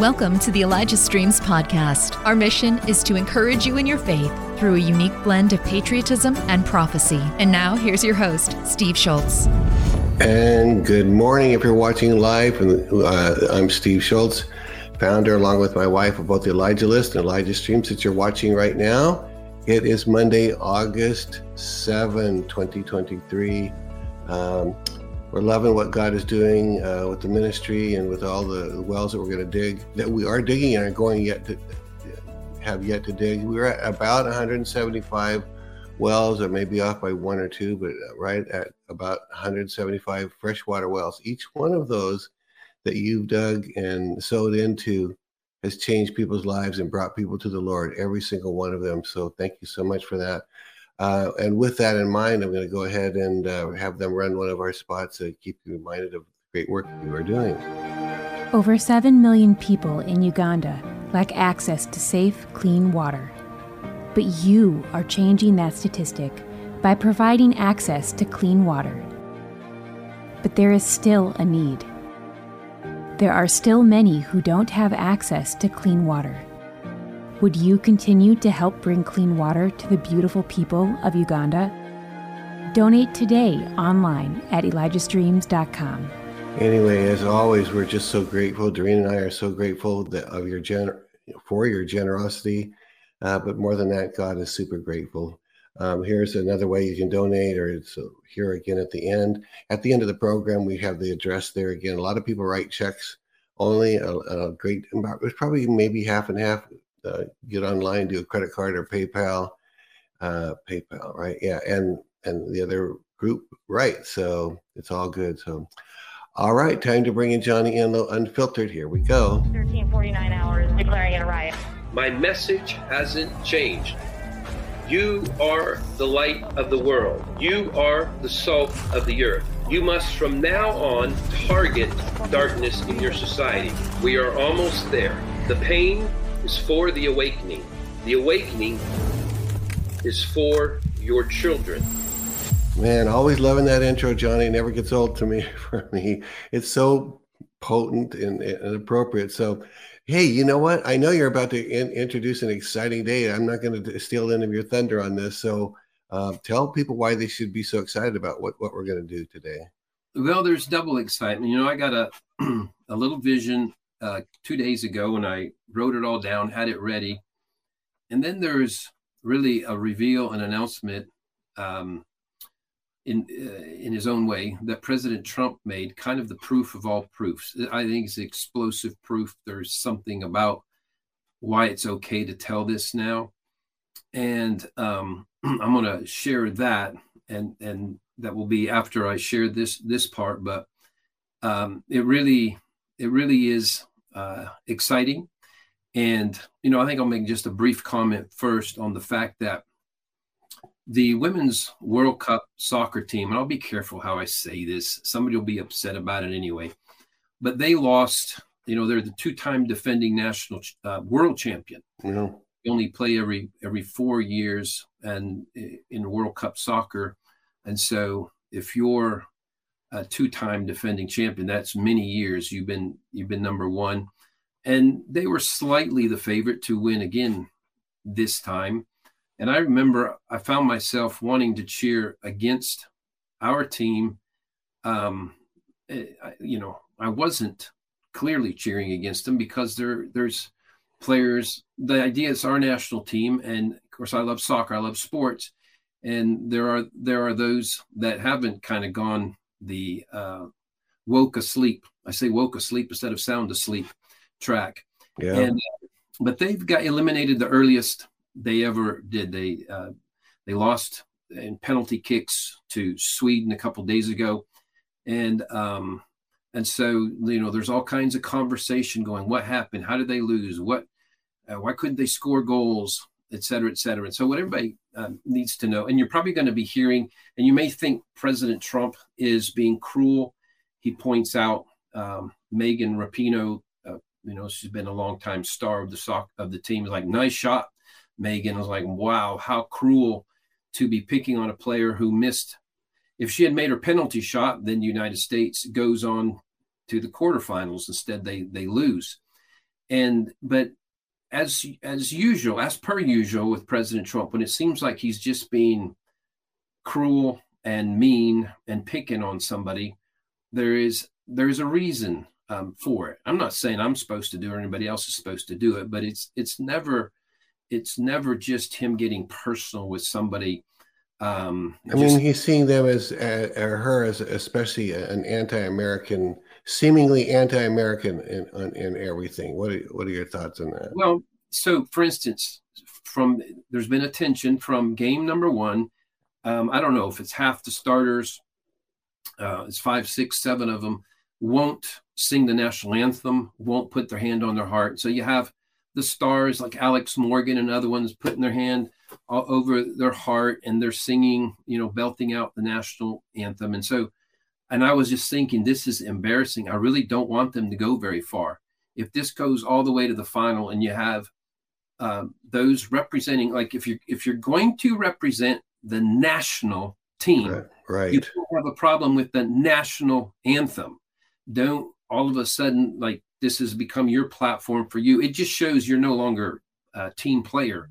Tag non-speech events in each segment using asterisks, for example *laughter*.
Welcome to the Elijah Streams podcast. Our mission is to encourage you in your faith through a unique blend of patriotism and prophecy. And now, here's your host, Steve Schultz. And good morning if you're watching live. Uh, I'm Steve Schultz, founder, along with my wife, of both the Elijah List and Elijah Streams that you're watching right now. It is Monday, August 7, 2023. Um, we're loving what God is doing uh, with the ministry and with all the wells that we're going to dig, that we are digging and are going yet to have yet to dig. We're at about 175 wells, or maybe off by one or two, but right at about 175 freshwater wells. Each one of those that you've dug and sowed into has changed people's lives and brought people to the Lord, every single one of them. So thank you so much for that. Uh, and with that in mind, I'm going to go ahead and uh, have them run one of our spots to keep you reminded of the great work you are doing. Over 7 million people in Uganda lack access to safe, clean water. But you are changing that statistic by providing access to clean water. But there is still a need. There are still many who don't have access to clean water. Would you continue to help bring clean water to the beautiful people of Uganda? Donate today online at ElijahStreams.com. Anyway, as always, we're just so grateful. Doreen and I are so grateful that of your for your generosity. Uh, but more than that, God is super grateful. Um, here's another way you can donate, or so here again at the end. At the end of the program, we have the address there again. A lot of people write checks only. A, a great, it's probably maybe half and half uh, get online, do a credit card or PayPal. Uh, PayPal, right? Yeah, and and the other group, right? So it's all good. So, all right, time to bring in Johnny Enlow unfiltered. Here we go. 1349 hours declaring it a riot. My message hasn't changed. You are the light of the world. You are the salt of the earth. You must from now on target darkness in your society. We are almost there. The pain is for the awakening. The awakening is for your children. Man, always loving that intro, Johnny. Never gets old to me *laughs* for me. It's so potent and, and appropriate. So, hey, you know what? I know you're about to in, introduce an exciting day. I'm not going to steal any of your thunder on this. So, uh, tell people why they should be so excited about what, what we're going to do today. Well, there's double excitement. You know, I got a *clears throat* a little vision uh, two days ago and I wrote it all down, had it ready. And then there's really a reveal, an announcement um, in uh, in his own way that President Trump made, kind of the proof of all proofs. I think it's explosive proof. There's something about why it's okay to tell this now, and um, *clears throat* I'm going to share that, and and that will be after I share this this part. But um, it really it really is uh, exciting. And, you know, I think I'll make just a brief comment first on the fact that the women's World Cup soccer team, and I'll be careful how I say this, somebody will be upset about it anyway, but they lost, you know, they're the two time defending national uh, world champion. Yeah. They only play every every four years and in World Cup soccer. And so if you're a two-time defending champion. That's many years you've been you've been number one, and they were slightly the favorite to win again this time. And I remember I found myself wanting to cheer against our team. Um, eh, you know, I wasn't clearly cheering against them because there there's players. The idea is our national team, and of course, I love soccer. I love sports, and there are there are those that haven't kind of gone the uh, woke asleep. I say woke asleep instead of sound asleep track. Yeah. And uh, but they've got eliminated the earliest they ever did. They uh, they lost in penalty kicks to Sweden a couple days ago, and um, and so you know there's all kinds of conversation going. What happened? How did they lose? What? Uh, why couldn't they score goals? et cetera, et cetera. And so, what everybody um, needs to know, and you're probably going to be hearing, and you may think President Trump is being cruel. He points out um, Megan Rapinoe. Uh, you know, she's been a long time star of the sock of the team. Is Like, nice shot, Megan. I was like, wow, how cruel to be picking on a player who missed. If she had made her penalty shot, then the United States goes on to the quarterfinals. Instead, they they lose. And but as as usual, as per usual with President Trump, when it seems like he's just being cruel and mean and picking on somebody, there is there's a reason um, for it. I'm not saying I'm supposed to do it or anybody else is supposed to do it, but it's it's never it's never just him getting personal with somebody. Um, I mean, he's seeing them as uh, or her as especially an anti-American, seemingly anti-American in, in everything. What are, what are your thoughts on that? Well, so for instance, from there's been a tension from game number one. Um, I don't know if it's half the starters, uh, it's five, six, seven of them won't sing the national anthem, won't put their hand on their heart. So you have the stars like Alex Morgan and other ones putting their hand all over their heart and they're singing, you know, belting out the national anthem. And so, and I was just thinking, this is embarrassing. I really don't want them to go very far. If this goes all the way to the final and you have um, those representing, like if you're if you're going to represent the national team, right, right. you don't have a problem with the national anthem. Don't all of a sudden like this has become your platform for you. It just shows you're no longer a team player.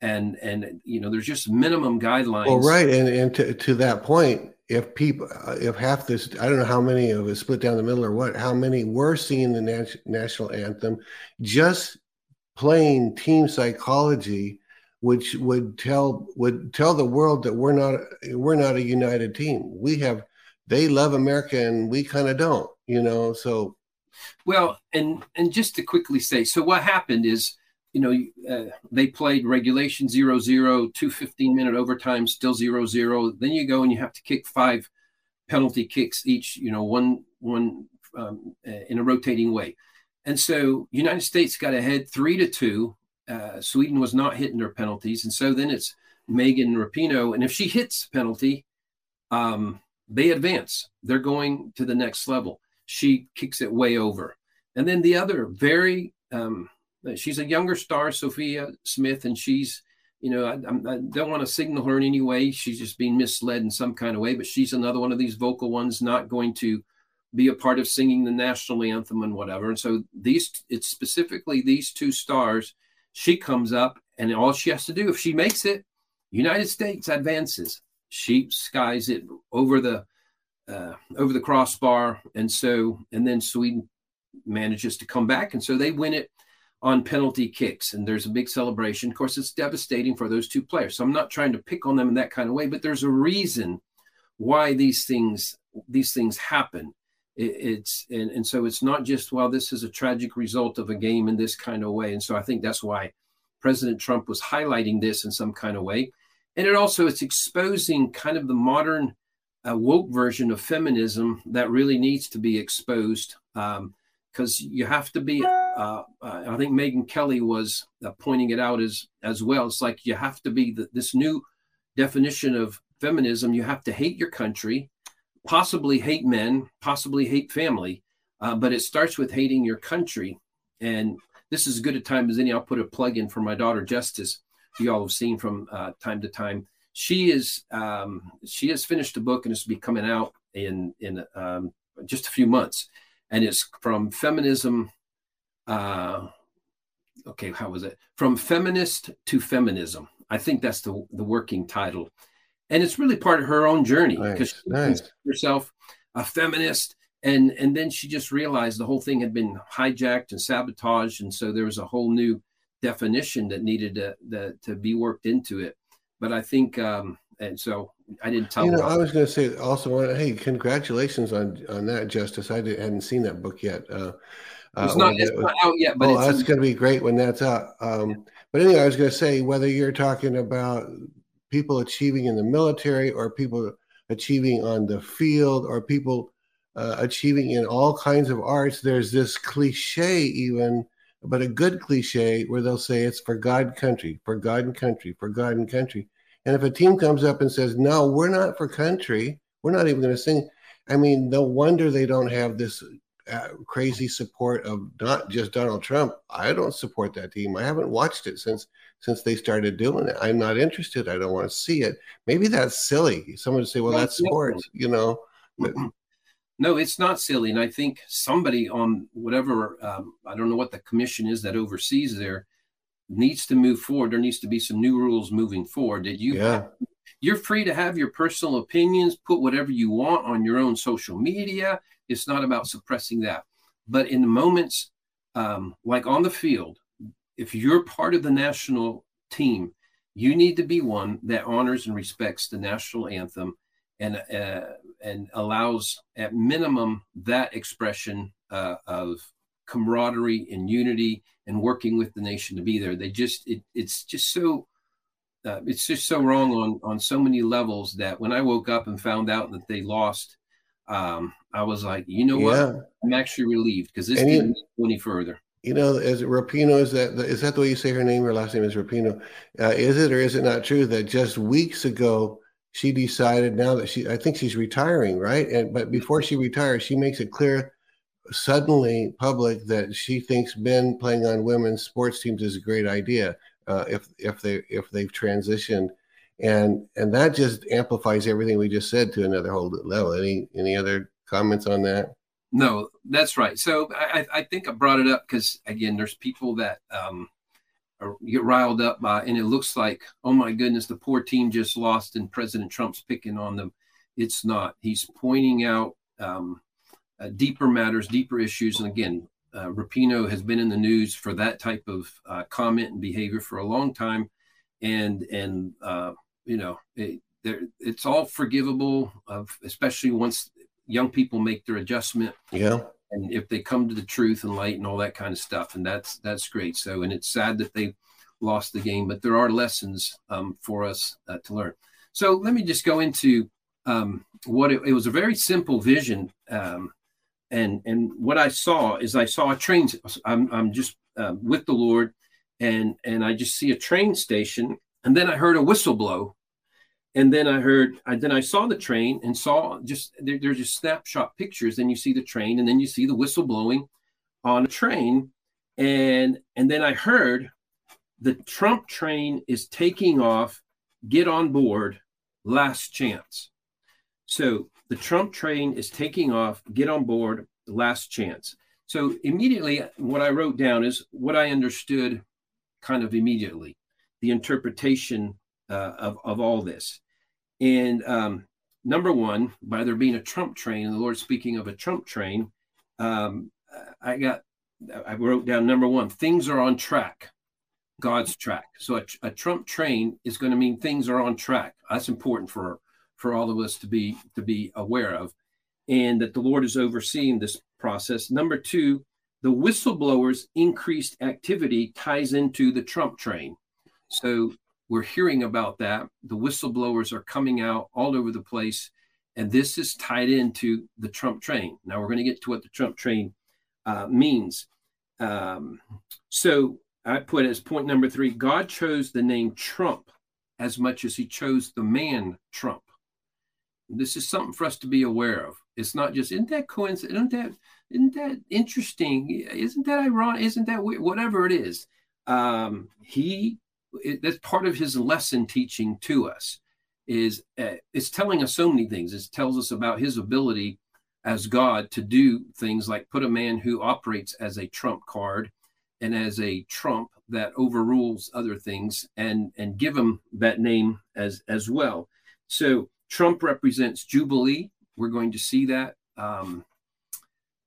And and you know there's just minimum guidelines. Well, right, and and to, to that point, if people, uh, if half this, I don't know how many of us split down the middle or what, how many were singing the nat- national anthem, just playing team psychology, which would tell would tell the world that we're not we're not a united team. We have they love America and we kind of don't, you know. So well, and and just to quickly say, so what happened is, you know, uh, they played regulation zero zero, two 15 minute overtime, still zero zero. Then you go and you have to kick five penalty kicks each, you know, one one um, uh, in a rotating way. And so United States got ahead three to two. Uh, Sweden was not hitting their penalties, and so then it's Megan Rapinoe, and if she hits penalty, um, they advance. They're going to the next level she kicks it way over. And then the other very, um, she's a younger star, Sophia Smith, and she's, you know, I, I don't want to signal her in any way. She's just being misled in some kind of way, but she's another one of these vocal ones, not going to be a part of singing the national anthem and whatever. And so these, it's specifically these two stars. She comes up, and all she has to do, if she makes it, United States advances. She skies it over the uh, over the crossbar, and so and then Sweden manages to come back, and so they win it on penalty kicks, and there's a big celebration. Of course, it's devastating for those two players. So I'm not trying to pick on them in that kind of way, but there's a reason why these things these things happen. It, it's and, and so it's not just well, this is a tragic result of a game in this kind of way, and so I think that's why President Trump was highlighting this in some kind of way, and it also it's exposing kind of the modern a woke version of feminism that really needs to be exposed because um, you have to be. Uh, uh, I think Megyn Kelly was uh, pointing it out as as well. It's like you have to be the, this new definition of feminism. You have to hate your country, possibly hate men, possibly hate family, uh, but it starts with hating your country. And this is as good a time as any. I'll put a plug in for my daughter Justice. You all have seen from uh, time to time she is um, she has finished a book and it's be coming out in in um, just a few months, and it's from feminism. Uh, okay, how was it? From feminist to feminism. I think that's the the working title, and it's really part of her own journey because nice, she nice. herself a feminist, and and then she just realized the whole thing had been hijacked and sabotaged, and so there was a whole new definition that needed to, to, to be worked into it but I think, um, and so I didn't tell. You know, I was going to say also, hey, congratulations on on that, Justice. I did, hadn't seen that book yet. Uh, it's, uh, not, it's not out yet, but oh, that's going to be great when that's out. Um, but anyway, I was going to say whether you're talking about people achieving in the military or people achieving on the field or people uh, achieving in all kinds of arts, there's this cliche even but a good cliche where they'll say it's for God country, for God and country, for God and country. And if a team comes up and says, no, we're not for country, we're not even going to sing. I mean, no wonder they don't have this uh, crazy support of not just Donald Trump. I don't support that team. I haven't watched it since since they started doing it. I'm not interested. I don't want to see it. Maybe that's silly. Someone would say, "Well, that's sports," you know. But, no, it's not silly. And I think somebody on whatever, um, I don't know what the commission is that oversees there, needs to move forward. There needs to be some new rules moving forward that you Yeah. you're free to have your personal opinions, put whatever you want on your own social media. It's not about suppressing that. But in the moments um, like on the field, if you're part of the national team, you need to be one that honors and respects the national anthem and uh, and allows at minimum that expression uh, of camaraderie and unity and working with the nation to be there. They just it, it's just so uh, it's just so wrong on on so many levels that when I woke up and found out that they lost, um, I was like, you know what? Yeah. I'm actually relieved because this And didn't go any further. You know, is it Rapinoe? Is that is that the way you say her name? Her last name is Rapinoe. Uh, is it or is it not true that just weeks ago she decided now that she I think she's retiring, right? And but before she retires, she makes it clear suddenly public that she thinks men playing on women's sports teams is a great idea uh, if if they if they've transitioned, and and that just amplifies everything we just said to another whole level. Any any other comments on that? No, that's right. So I, I think I brought it up because again, there's people that um, are, get riled up by, and it looks like, oh my goodness, the poor team just lost, and President Trump's picking on them. It's not. He's pointing out um, uh, deeper matters, deeper issues, and again, uh, Rapinoe has been in the news for that type of uh, comment and behavior for a long time, and and uh, you know, it, it's all forgivable, of especially once young people make their adjustment. Yeah, and if they come to the truth and light and all that kind of stuff and that's that's great. So and it's sad that they lost the game but there are lessons um, for us uh, to learn. So let me just go into um, what it, it was a very simple vision um, and and what i saw is i saw a train i'm, I'm just uh, with the lord and and i just see a train station and then i heard a whistle blow and then I heard, I, then I saw the train and saw just there, there's just snapshot pictures. Then you see the train, and then you see the whistle blowing on a train, and and then I heard the Trump train is taking off. Get on board, last chance. So the Trump train is taking off. Get on board, last chance. So immediately, what I wrote down is what I understood, kind of immediately, the interpretation uh, of of all this. And um, number one, by there being a Trump train, and the Lord speaking of a Trump train, um, I got, I wrote down number one, things are on track, God's track. So a, a Trump train is going to mean things are on track. That's important for for all of us to be to be aware of, and that the Lord is overseeing this process. Number two, the whistleblowers' increased activity ties into the Trump train. So we're hearing about that. The whistleblowers are coming out all over the place. And this is tied into the Trump train. Now we're going to get to what the Trump train uh, means. Um, so I put as point number three God chose the name Trump as much as he chose the man Trump. This is something for us to be aware of. It's not just, isn't that coincidence? Isn't that, isn't that interesting? Isn't that ironic? Isn't that weird? Whatever it is. Um, he it, that's part of his lesson teaching to us is uh, it's telling us so many things. It tells us about his ability as god to do things like put a man who operates as a trump card and as a trump that overrules other things and and give him that name as as well. So trump represents jubilee. We're going to see that um,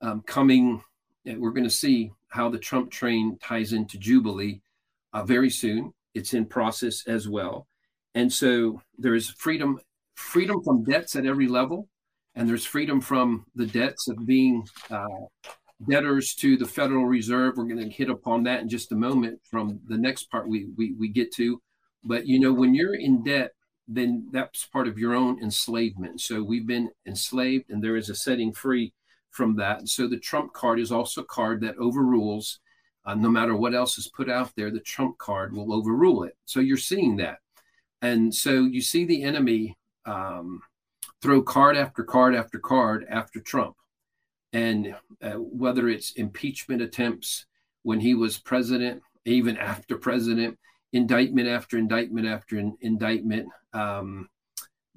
um, coming. We're going to see how the trump train ties into jubilee uh, very soon it's in process as well. And so there's freedom freedom from debts at every level and there's freedom from the debts of being uh, debtors to the federal reserve. We're going to hit upon that in just a moment from the next part we, we we get to. But you know when you're in debt then that's part of your own enslavement. So we've been enslaved and there is a setting free from that. So the trump card is also a card that overrules uh, no matter what else is put out there, the trump card will overrule it. So you're seeing that. And so you see the enemy um, throw card after card after card after Trump. And uh, whether it's impeachment attempts when he was president, even after president, indictment after indictment after in, indictment, um,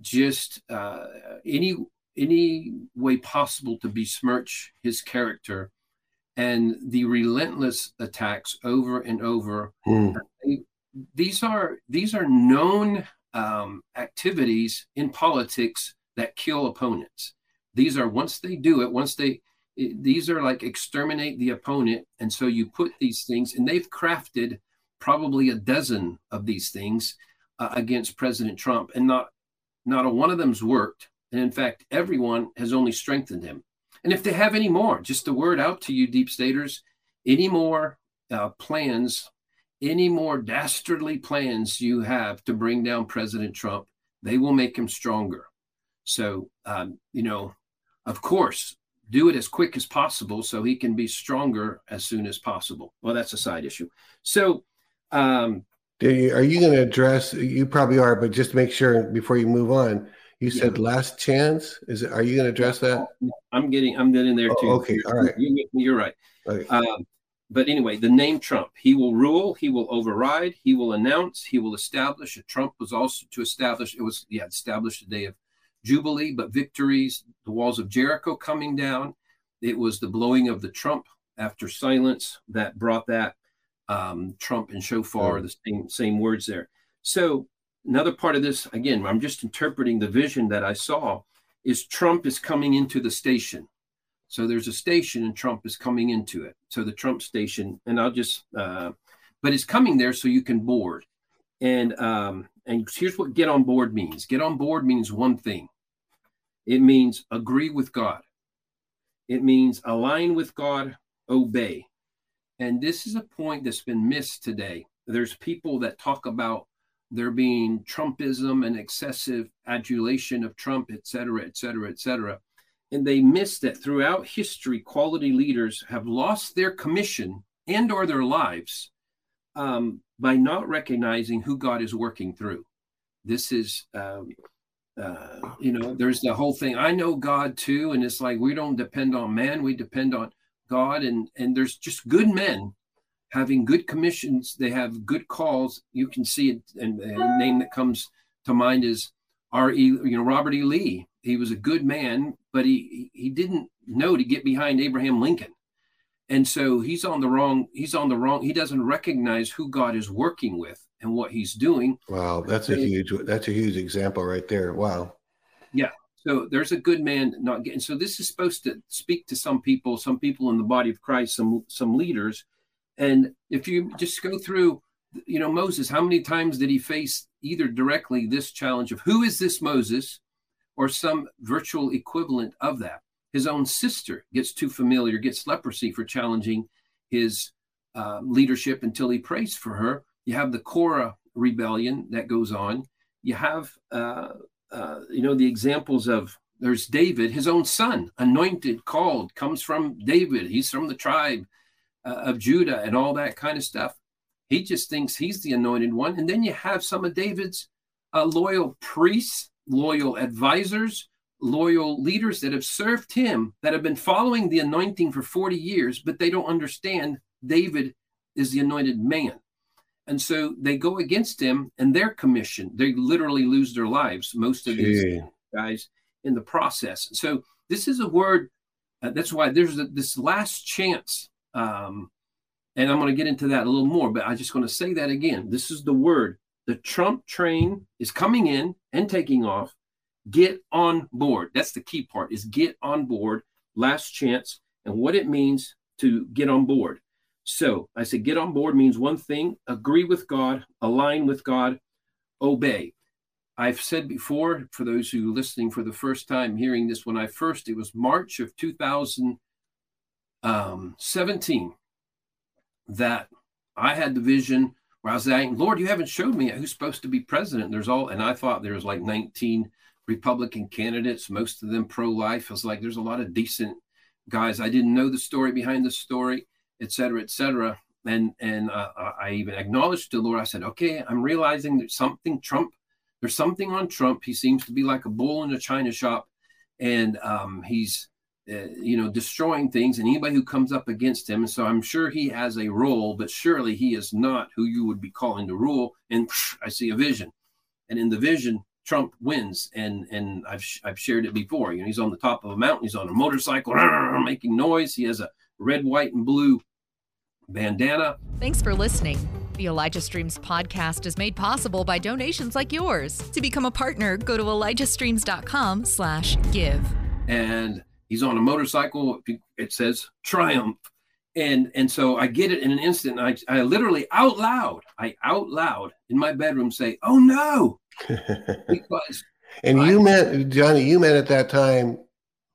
just uh, any any way possible to besmirch his character and the relentless attacks over and over. Mm. These are these are known um, activities in politics that kill opponents. These are once they do it, once they these are like exterminate the opponent, and so you put these things, and they've crafted probably a dozen of these things uh, against President Trump, and not not a one of them's worked. And in fact, everyone has only strengthened him. And if they have any more, just a word out to you, deep staters, any more uh, plans, any more dastardly plans you have to bring down President Trump, they will make him stronger. So, um, you know, of course, do it as quick as possible so he can be stronger as soon as possible. Well, that's a side issue. So, um, are you going to address? You probably are, but just make sure before you move on. You said last chance. Is it? Are you going to address that? I'm getting. I'm getting there too. Oh, okay. All right. You, are right. Okay. Um, but anyway, the name Trump. He will rule. He will override. He will announce. He will establish. Trump was also to establish. It was yeah, established a day of jubilee, but victories. The walls of Jericho coming down. It was the blowing of the trump after silence that brought that um, Trump and shofar, the same same words there. So another part of this, again, I'm just interpreting the vision that I saw, is Trump is coming into the station. So there's a station and Trump is coming into it. So the Trump station, and I'll just, uh, but it's coming there so you can board. And um, and here's what get on board means. Get on board means one thing. It means agree with God. It means align with God, obey. And this is a point that's been missed today. There's people that talk about there being Trumpism and excessive adulation of Trump, et cetera, et cetera, et cetera. And they miss that throughout history, quality leaders have lost their commission and or their lives um, by not recognizing who God is working through. This is, um, uh, you know, there's the whole thing. I know God too, and it's like we don't depend on man; we depend on God, and and there's just good men having good commissions. They have good calls. You can see it, and, the name that comes to mind is R. E. You know Robert E. Lee. He was a good man, but he he didn't know to get behind Abraham Lincoln, and so he's on the wrong. He's on the wrong. He doesn't recognize who God is working with and what He's doing. Wow, that's a huge. That's a huge example right there. Wow. Yeah, so there's a good man not getting. So this is supposed to speak to some people, some people in the body of Christ, some some leaders. And if you just go through, you know, Moses, how many times did he face either directly this challenge of who is this Moses, or some virtual equivalent of that? His own sister gets too familiar, gets leprosy for challenging his uh, leadership until he prays for her. You have the Korah rebellion that goes on. You have uh, uh, you know, the examples of there's David, his own son, anointed, called, comes from David. He's from the tribe uh, of Judah and all that kind of stuff. He just thinks he's the anointed one. And then you have some of David's uh, loyal priests, loyal advisors, loyal leaders that have served him, that have been following the anointing for 40 years, but they don't understand David is the anointed man. And so they go against him and their commission. They literally lose their lives, most of Gee. these guys in the process. So this is a word. Uh, that's why there's a, this last chance. Um, and I'm going to get into that a little more, but I just want to say that again. This is the word. The Trump train is coming in and taking off. Get on board. That's the key part is get on board. Last chance and what it means to get on board. So I said, get on board means one thing agree with God, align with God, obey. I've said before, for those who are listening for the first time, hearing this, when I first, it was March of 2017, um, that I had the vision where I was saying, Lord, you haven't showed me who's supposed to be president. There's all, and I thought there was like 19 Republican candidates, most of them pro life. I was like, there's a lot of decent guys. I didn't know the story behind the story et cetera, et cetera. And and uh, I even acknowledged to the Lord. I said, okay, I'm realizing there's something Trump. There's something on Trump. He seems to be like a bull in a china shop, and um, he's uh, you know destroying things. And anybody who comes up against him. And so I'm sure he has a role, but surely he is not who you would be calling to rule. And psh, I see a vision, and in the vision, Trump wins, and and I've I've shared it before. You know, he's on the top of a mountain, he's on a motorcycle, *laughs* making noise. He has a red, white, and blue bandana. Thanks for listening. The Elijah Streams podcast is made possible by donations like yours. To become a partner, go to elijahstreams.com slash give. And he's on a motorcycle. It says Triumph. And and so I get it in an instant. I, I literally out loud, I out loud in my bedroom say, oh no. *laughs* because and you meant Johnny, you meant at that time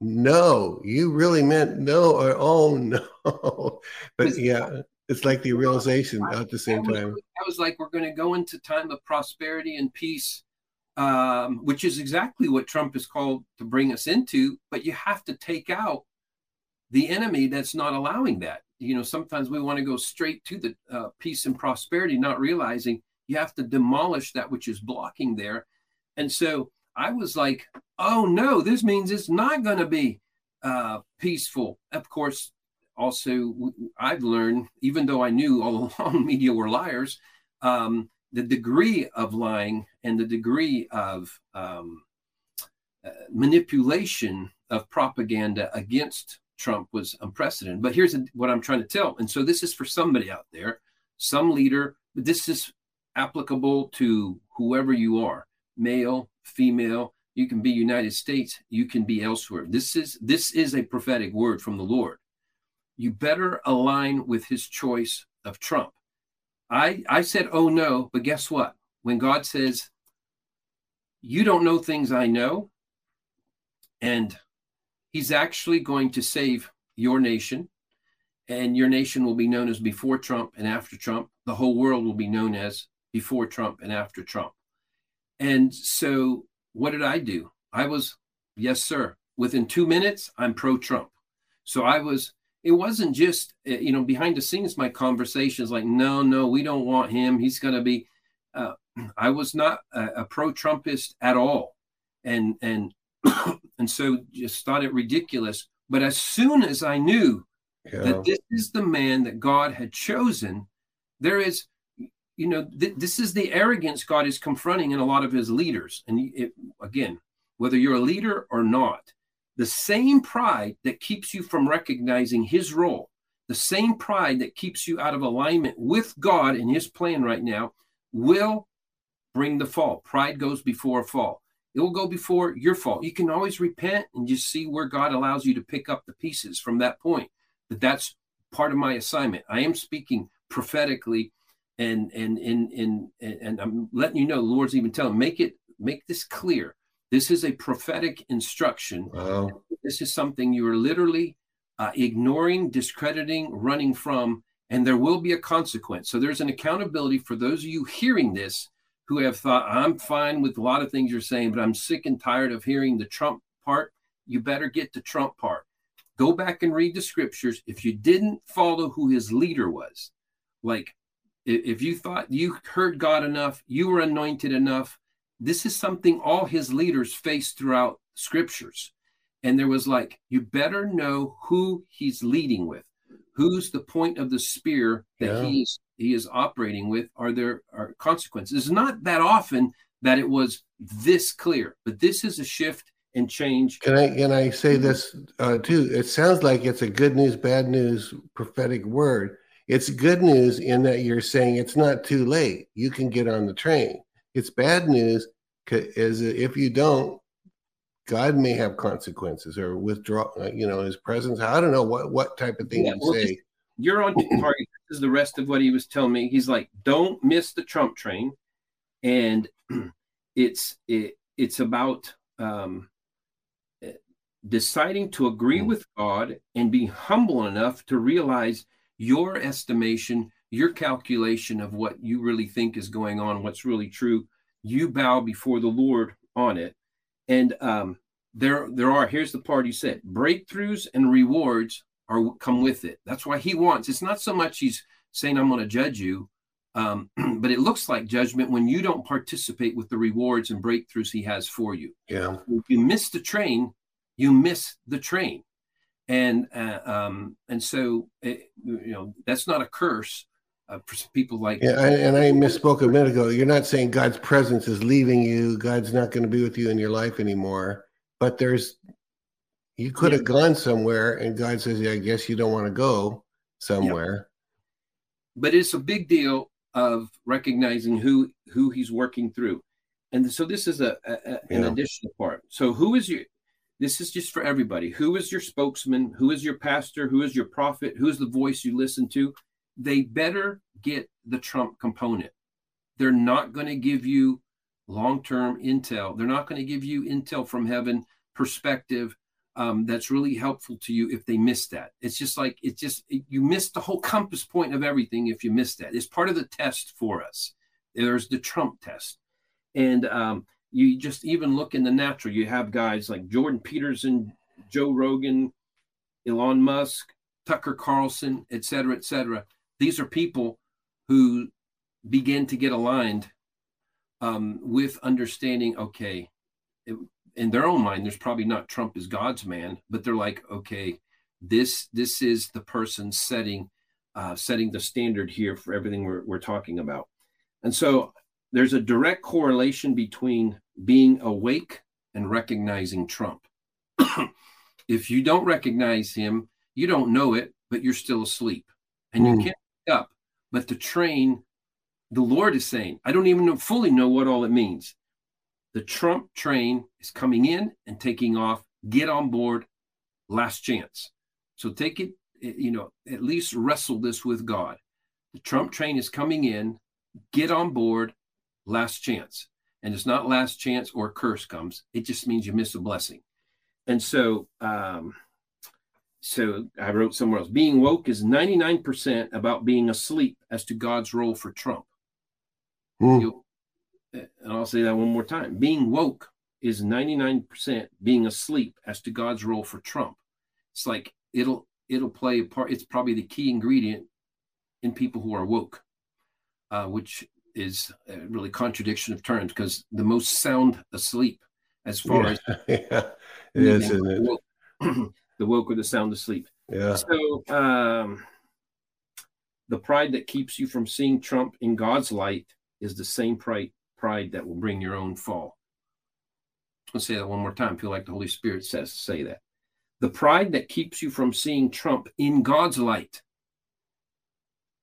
no, you really meant no or oh no. *laughs* but yeah, it's like the realization at the same time. I was like, we're going to go into time of prosperity and peace, um, which is exactly what Trump is called to bring us into. But you have to take out the enemy that's not allowing that. You know, sometimes we want to go straight to the uh, peace and prosperity, not realizing you have to demolish that which is blocking there. And so I was like, oh no, this means it's not going to be uh, peaceful. Of course, also I've learned, even though I knew all *laughs* along media were liars, um, the degree of lying and the degree of um, uh, manipulation of propaganda against Trump was unprecedented. But here's what I'm trying to tell. And so this is for somebody out there, some leader, but this is applicable to whoever you are, male, female, you can be United States, you can be elsewhere. This is this is a prophetic word from the Lord. You better align with his choice of Trump. I I said, "Oh no," but guess what? When God says, "You don't know things I know," and he's actually going to save your nation, and your nation will be known as before Trump and after Trump. The whole world will be known as before Trump and after Trump. And so what did I do? I was, yes, sir. Within two minutes, I'm pro Trump. So I was, it wasn't just, eh, you know, behind the scenes, my conversations like, no, no, we don't want him. He's going to be, uh, *clears throat* I was not a, a pro Trumpist at all. And, and, *clears throat* and so just thought it ridiculous. But as soon as I knew yeah. that this is the man that God had chosen, there is, you know, th- this is the arrogance God is confronting in a lot of his leaders. And it, again, whether you're a leader or not, the same pride that keeps you from recognizing his role, the same pride that keeps you out of alignment with God and his plan right now, will bring the fall. Pride goes before a fall. It will go before your fall. You can always repent and just see where God allows you to pick up the pieces from that point. But that's part of my assignment. I am speaking prophetically and and and and and I'm letting you know, the Lord's even telling, make it make this clear. This is a prophetic instruction. Wow. This is something you are literally uh, ignoring, discrediting, running from, and there will be a consequence. So there's an accountability for those of you hearing this who have thought, I'm fine with a lot of things you're saying, but I'm sick and tired of hearing the Trump part. You better get the Trump part. Go back and read the scriptures. If you didn't follow who his leader was, like if you thought you heard God enough, you were anointed enough, this is something all his leaders faced throughout scriptures. And there was like, you better know who he's leading with. Who's the point of the spear that yeah. he is he is operating with? Are there are consequences? It's not that often that it was this clear, but this is a shift and change. Can I can I say this uh, too? It sounds like it's a good news, bad news prophetic word it's good news in that you're saying it's not too late. You can get on the train. It's bad news is if you don't, God may have consequences or withdraw, uh, you know, his presence. I don't know what what type of thing yeah, you well, say. You're on target. This is the rest of what he was telling me. He's like, don't miss the Trump train, and *clears throat* it's it, it's about um, eh, deciding to agree mm. with God and be humble enough to realize your estimation, your calculation of what you really think is going on, what's really true. You bow before the Lord on it. And um, there, there are, here's the part he said breakthroughs and rewards are come with it. That's why he wants. It's not so much he's saying, I'm going to judge you. Um, *clears throat* but it looks like judgment when you don't participate with the rewards and breakthroughs he has for you. Yeah. If you miss the train, you miss the train and uh, um, and so it, you know that's not a curse uh, for people like Yeah, I, and I misspoke a minute ago. You're not saying God's presence is leaving you. God's not going to be with you in your life anymore. But there's, you could have gone somewhere, and God says, "Yeah, I guess you don't want to go somewhere." but it's a big deal of recognizing who who he's working through and so this is a, a- a- an additional part so who is your this is just for everybody who is your spokesman who is your pastor who is your prophet who is the voice you listen to they better get the trump component they're not going to give you long-term intel they're not going to give you intel from heaven perspective um, that's really helpful to you if they miss that. It's just like it's just you miss the whole compass point of everything if you miss that. It's part of the test for us. There's the Trump test, and um, you just even look in the natural. You have guys like Jordan Peterson, Joe Rogan, Elon Musk, Tucker Carlson, et cetera, et cetera. These are people who begin to get aligned um, with understanding. Okay, it, in their own mind, there's probably not Trump is God's man, but they're like, okay, this this is the person setting uh, setting the standard here for everything we're, we're talking about. And so there's a direct correlation between being awake and recognizing Trump. *clears throat* if you don't recognize him, you don't know it, but you're still asleep and you Hmm. can't up. But the train, the Lord is saying, I don't even know, fully know what all it means. The Trump train is coming in and taking off. Get on board. Last chance. So take it, eh, you know, at least wrestle this with God. The Trump train is coming in. Get on board. Last chance. And it's not last chance or curse comes. It just means you miss a blessing. And so, um, so I wrote somewhere else being woke is 99% about being asleep as to God's role for Trump. You- and I'll say that one more time. Being woke is 99% being asleep as to God's role for Trump. It's like it'll it'll play a part. It's probably the key ingredient in people who are woke, uh, which is a really contradiction of terms because the most sound asleep as far Yeah, as *laughs* yeah, it is, woke, *clears throat* the woke or the sound asleep. Yeah. So, um, the pride that keeps you from seeing Trump in God's light is the same pride pride that will bring your own fall. Let's say that one more time. I feel like the Holy Spirit says to say that. The pride that keeps you from seeing Trump in God's light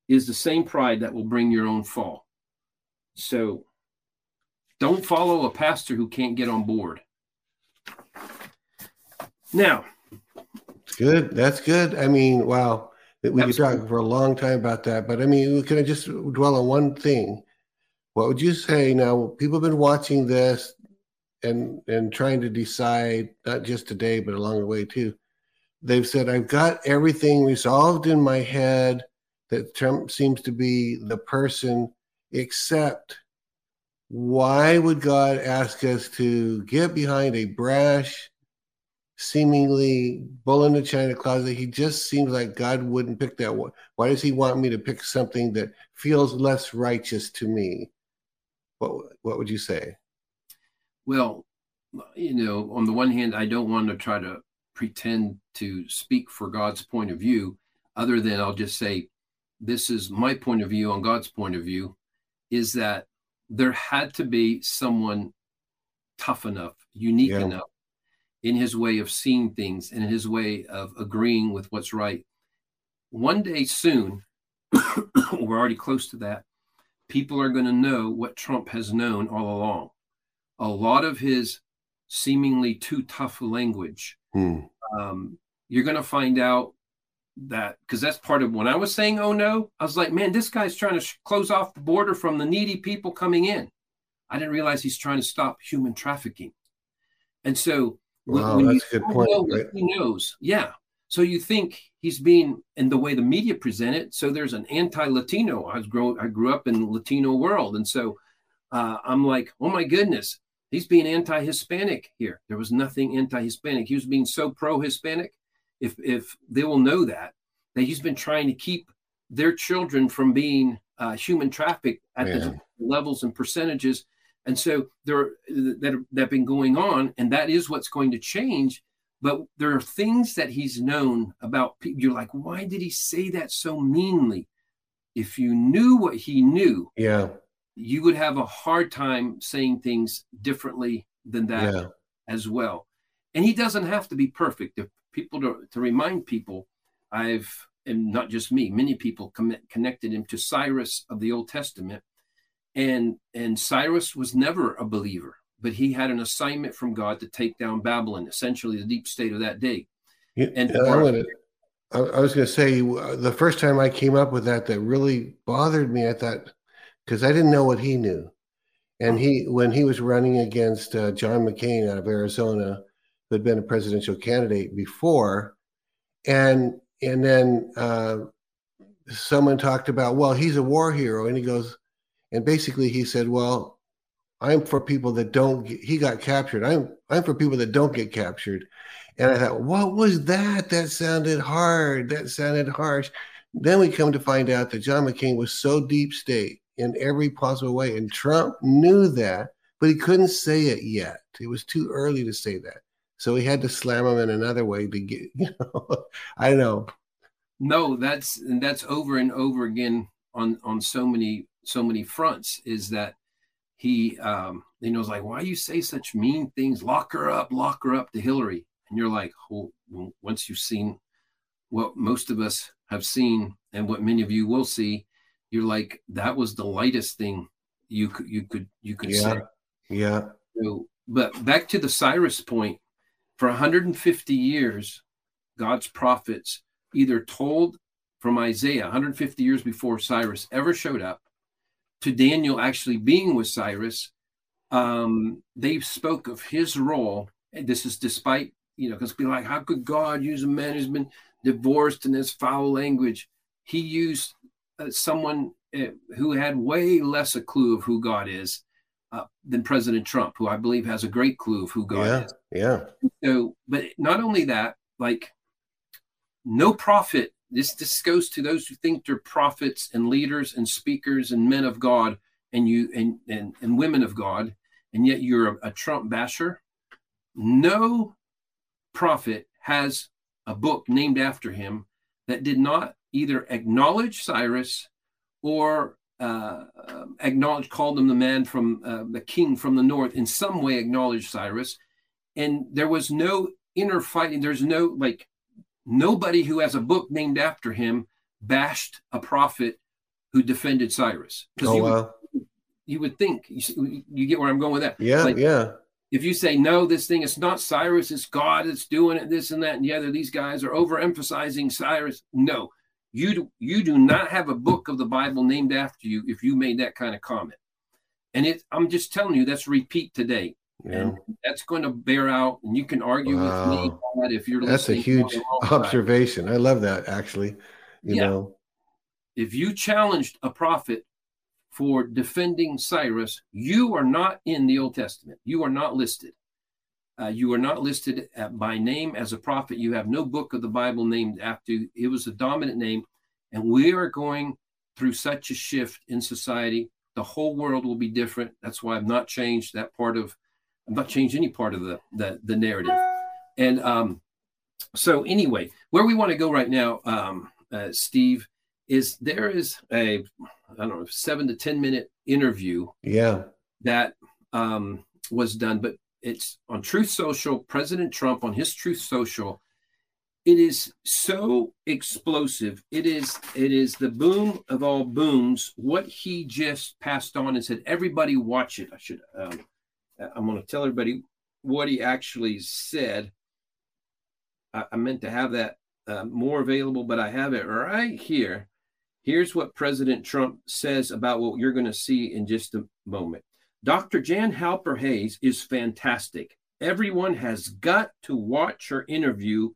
is the same pride that will bring your own fall. So don't follow a pastor who can't get on board. Now, good. That's good. I mean, wow. We could talk for a long time about that, but I mean, can I just dwell on one thing? What would you say now? People have been watching this and and trying to decide, not just today, but along the way too. They've said, I've got everything resolved in my head that Trump seems to be the person, except why would God ask us to get behind a brash, seemingly bull in the china closet. He just seems like God wouldn't pick that one. Why does he want me to pick something that feels less righteous to me? What what would you say? Well, you know, on the one hand, I don't want to try to pretend to speak for God's point of view, other than I'll just say, this is my point of view on God's point of view, is that there had to be someone tough enough, unique Yeah. enough in his way of seeing things and in his way of agreeing with what's right. One day soon, *coughs* we're already close to that, people are going to know what Trump has known all along. A lot of his seemingly too tough language Hmm. um, you're going to find out that because that's part of when I was saying, oh no, I was like, man, this guy's trying to sh- close off the border from the needy people coming in. I didn't realize he's trying to stop human trafficking. And so Wow, when that's a good point, right? he knows, yeah. So you think he's being, and the way the media present it, so there's an anti-Latino. I was grow, I grew up in Latino world, and so uh, I'm like, oh my goodness, he's being anti-Hispanic here. There was nothing anti-Hispanic. He was being so pro-Hispanic. If if they will know that that he's been trying to keep their children from being uh, human trafficked at the levels and percentages, and so there that that have been going on, and that is what's going to change. But there are things that he's known about. You're like, why did he say that so meanly? if you knew what he knew, Yeah. you would have a hard time saying things differently than that Yeah. as well. And he doesn't have to be perfect. If people to, to remind people, I've and not just me, many people commit, connected him to Cyrus of the Old Testament, and and Cyrus was never a believer, but he had an assignment from God to take down Babylon, essentially the deep state of that day. You- And- and I, wanna- I, I was going to say uh, the first time I came up with that, that really bothered me. I thought because I didn't know what he knew, and he when he was running against uh, John McCain out of Arizona, who had been a presidential candidate before, and and then uh, someone talked about well he's a war hero, and he goes, and basically he said, well. I'm for people that don't. Get, he got captured. I'm I'm for people that don't get captured. And I thought, what was that? That sounded hard. That sounded harsh. Then we come to find out that John McCain was so deep state in every possible way. And Trump knew that, but he couldn't say it yet. It was too early to say that. So he had to slam him in another way to get, *laughs* you know, I know. No, that's and that's over and over again on on so many so many fronts. Is that he um you know is like why you say such mean things? Lock her up, lock her up to Hillary, and you're like, oh, well, once you've seen what most of us have seen and what many of you will see, you're like that was the lightest thing you could you could you could Yeah. say. Yeah. So, but back to the Cyrus point, for 150 years, God's prophets either told from Isaiah 150 years before Cyrus ever showed up to Daniel actually being with Cyrus, um, they spoke of his role. And this is despite, you know, because be like, how could God use a man who's been divorced and has foul language? He used uh, someone uh, who had way less a clue of who God is uh, than President Trump, who I believe has a great clue of who God Yeah. is. Yeah. So, but not only that, like no prophet. This this goes to those who think they're prophets and leaders and speakers and men of God and you and and, and women of God, and yet you're a, a Trump basher. No prophet has a book named after him that did not either acknowledge Cyrus or uh, uh, acknowledge, called him the man from uh, the king from the north, in some way acknowledged Cyrus. And there was no inner fighting. There's no like nobody who has a book named after him bashed a prophet who defended Cyrus. Oh, you, would- wow. you would think, you, you get where I'm going with that. Yeah. Like, yeah. if you say no this thing is not cyrus it's god that's doing it this and that and the other these guys are overemphasizing cyrus no you do, you do not have a book of the bible named after you if you made that kind of comment and it i'm just telling you that's repeat today Yeah. and that's going to bear out and you can argue with me Wow. that if you're That's a huge side. observation. I love that actually. You Yeah. know. if you challenged a prophet for defending Cyrus, you are not in the Old Testament. You are not listed. Uh, you are not listed at, by name as a prophet. You have no book of the Bible named after you. It was a dominant name. And we are going through such a shift in society. The whole world will be different. That's why I've not changed that part of, not changed any part of the, the, the narrative. And um, so, anyway, where we want to go right now, um, uh, Steve, is there is a I don't know seven to ten minute interview Yeah. that um, was done, but it's on Truth Social. President Trump on his Truth Social. It is so explosive. It is it is the boom of all booms. What he just passed on and said, everybody watch it. I should. Um, I'm going to tell everybody what he actually said. I, I meant to have that uh, more available, but I have it right here. Here's what President Trump says about what you're going to see in just a moment. Dr. Jan Halper Hayes is fantastic. Everyone has got to watch her interview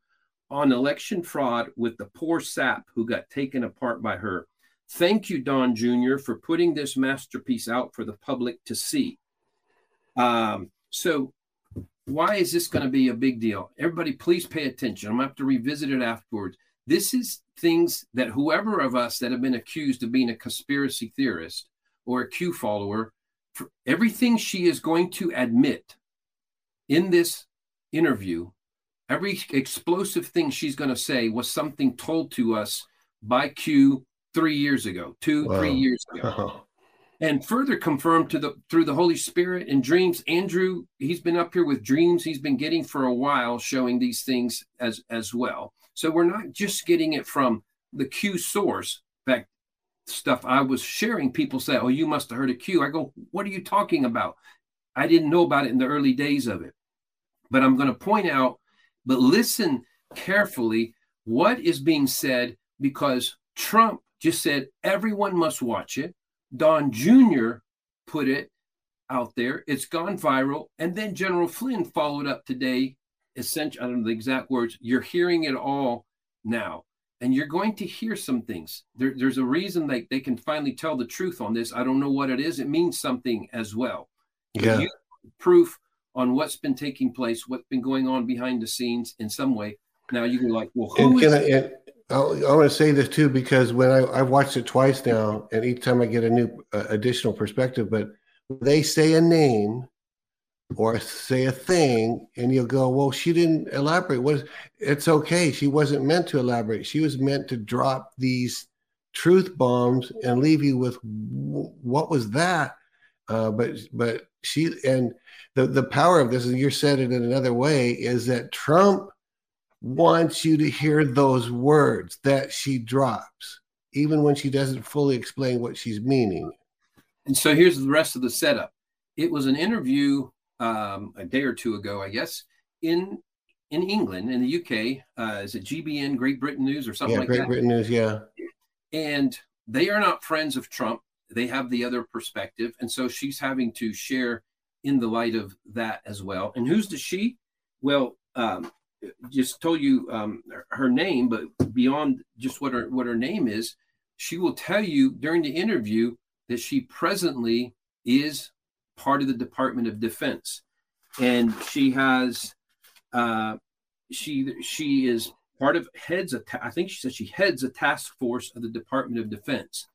on election fraud with the poor sap who got taken apart by her. Thank you, Don Jr., for putting this masterpiece out for the public to see. Um, so, why is this going to be a big deal? Everybody, please pay attention. I'm going to have to revisit it afterwards. This is things that whoever of us that have been accused of being a conspiracy theorist or a Q follower, for everything she is going to admit in this interview, every explosive thing she's going to say was something told to us by Q three years ago, two, wow. three years ago. *laughs* And further confirmed to the through the Holy Spirit and dreams. Andrew, he's been up here with dreams he's been getting for a while, showing these things as as well. So we're not just getting it from the Q source. Fact, stuff I was sharing, people say, "Oh, you must have heard of Q." I go, "What are you talking about?" I didn't know about it in the early days of it, but I'm going to point out. But listen carefully what is being said because Trump just said everyone must watch it. Don Jr. put it out there. It's gone viral. And then General Flynn followed up today. Essentially, I don't know the exact words. You're hearing it all now. And you're going to hear some things. There, there's a reason they, they can finally tell the truth on this. I don't know what it is. It means something as well. Yeah. proof on what's been taking place, what's been going on behind the scenes in some way. Now you can like, well, who and is- I, I, I want to say this too because when I I've watched it twice now, and each time I get a new uh, additional perspective. But they say a name or say a thing, and you'll go, "Well, she didn't elaborate." It's okay. She wasn't meant to elaborate. She was meant to drop these truth bombs and leave you with what was that? Uh, but but she and the the power of this, and you said it in another way, is that Trump wants you to hear those words that she drops, even when she doesn't fully explain what she's meaning. And so here's the rest of the setup. It was an interview um, a day or two ago, I guess, in in England, in the UK. Uh, is it GBN, Great Britain News, or something yeah, like Great that? Great Britain News, yeah. And they are not friends of Trump. They have the other perspective, and so she's having to share in the light of that as well. And who's the she? Well, um, just told you um, her name, but beyond just what her what her name is, she will tell you during the interview that she presently is part of the Department of Defense, and she has uh, she she is part of heads a ta- I think she said she heads a task force of the Department of Defense,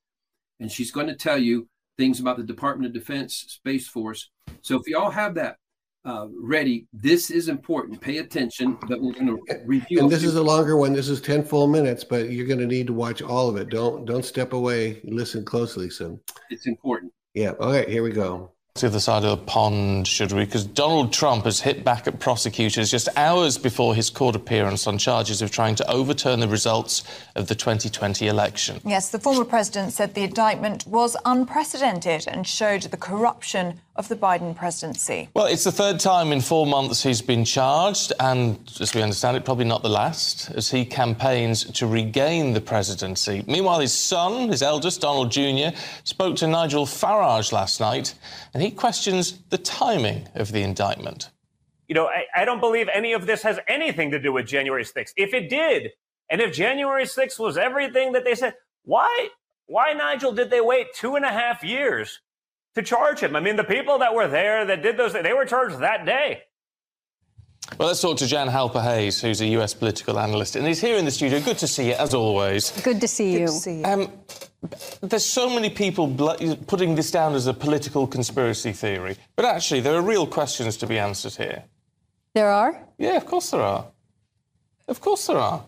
and she's going to tell you things about the Department of Defense Space Force. So if you all have that uh, ready. This is important. Pay attention. But we're going to review. And this is a longer one. This is ten full minutes, but you're going to need to watch all of it. Don't don't step away. Listen closely. So it's important. Yeah. Okay. Here we go the other side of the pond, should we? Because Donald Trump has hit back at prosecutors just hours before his court appearance on charges of trying to overturn the results of the 2020 election. Yes, the former president said the indictment was unprecedented and showed the corruption of the Biden presidency. Well, it's the third time in four months he's been charged, and as we understand it, probably not the last, as he campaigns to regain the presidency. Meanwhile, his son, his eldest, Donald Jr., spoke to Nigel Farage last night, and he questions the timing of the indictment. You know, I, I don't believe any of this has anything to do with January 6th. If it did, and if January 6th was everything that they said, why, why, Nigel, did they wait two and a half years to charge him. I mean, the people that were there that did those, they were charged that day. Well, let's talk to Jan Halper Hayes, who's a US political analyst, and he's here in the studio. Good to see you, as always. Good to see Good you. To see you. Um, there's so many people putting this down as a political conspiracy theory, but actually, there are real questions to be answered here. There are? Yeah, of course there are. Of course there are.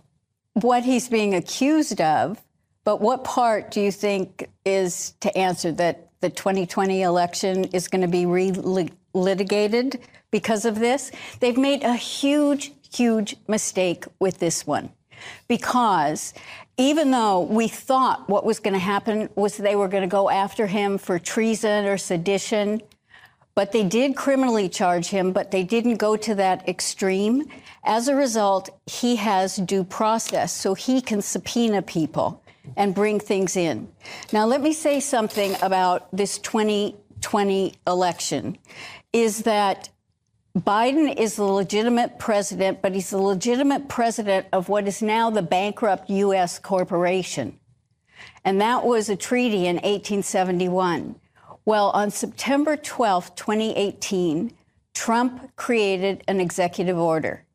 What he's being accused of, but what part do you think is to answer that the 2020 election is going to be re-litigated because of this. They've made a huge, huge mistake with this one because even though we thought what was going to happen was they were going to go after him for treason or sedition, but they did criminally charge him, but they didn't go to that extreme. As a result, he has due process, so he can subpoena people and bring things in. Now, let me say something about this 2020 election is that Biden is the legitimate president, but he's the legitimate president of what is now the bankrupt U.S. corporation. And that was a treaty in 1871. Well, on September 12, 2018, Trump created an executive order.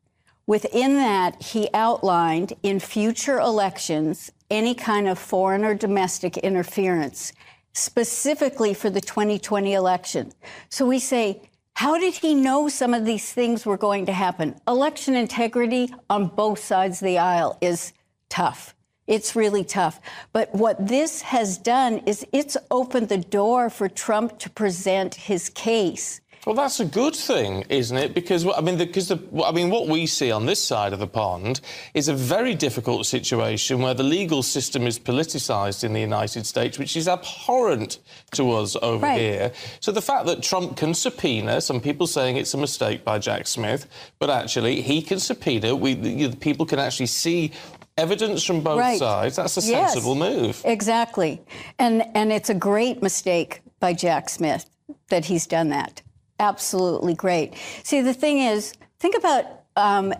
Within that, he outlined in future elections any kind of foreign or domestic interference, specifically for the 2020 election. So we say, how did he know some of these things were going to happen? Election integrity on both sides of the aisle is tough. It's really tough. But what this has done is it's opened the door for Trump to present his case. Well, that's a good thing, isn't it? Because I mean, because the, I mean, what we see on this side of the pond is a very difficult situation where the legal system is politicised in the United States, which is abhorrent to us over Right. here. So the fact that Trump can subpoena, some people saying it's a mistake by Jack Smith, but actually he can subpoena. We, the, the people can actually see evidence from both Right. sides. That's a Yes. sensible move. Exactly. And and it's a great mistake by Jack Smith that he's done that. Absolutely great. See, the thing is, think about um,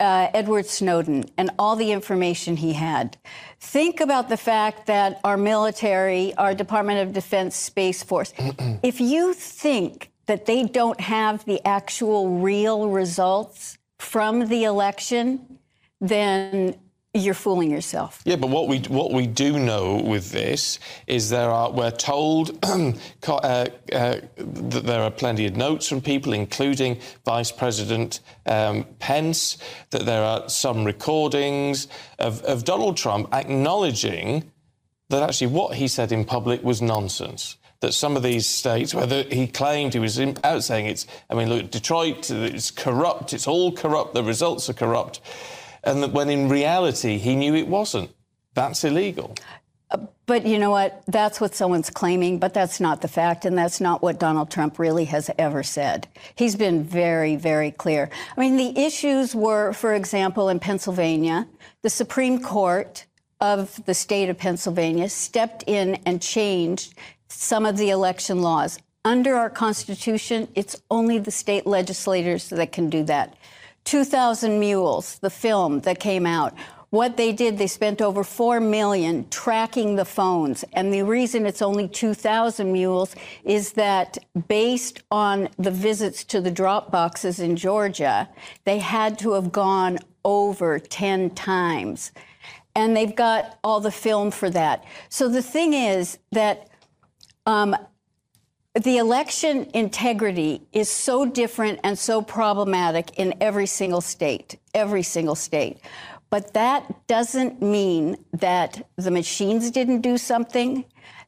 uh, Edward Snowden and all the information he had. Think about the fact that our military, our Department of Defense Space Force, *clears throat* if you think that they don't have the actual real results from the election, then you're fooling yourself. Yeah, but what we what we do know with this is there are we're told *clears throat* uh, uh, that there are plenty of notes from people, including Vice President um, Pence, that there are some recordings of, of Donald Trump acknowledging that actually what he said in public was nonsense. That some of these states, whether he claimed he was out saying it's, I mean, look, Detroit, it's corrupt, it's all corrupt, the results are corrupt, and that when in reality he knew it wasn't. That's illegal. Uh, but you know what? That's what someone's claiming, but that's not the fact, and that's not what Donald Trump really has ever said. He's been very, very clear. I mean, the issues were, for example, in Pennsylvania, the Supreme Court of the state of Pennsylvania stepped in and changed some of the election laws. Under our Constitution, it's only the state legislators that can do that. 2,000 Mules, the film that came out. What they did, they spent over 4 million tracking the phones. And the reason it's only 2,000 mules is that based on the visits to the drop boxes in Georgia, they had to have gone over 10 times. And they've got all the film for that. So the thing is that um, the election integrity is so different and so problematic in every single state, every single state. But that doesn't mean that the machines didn't do something,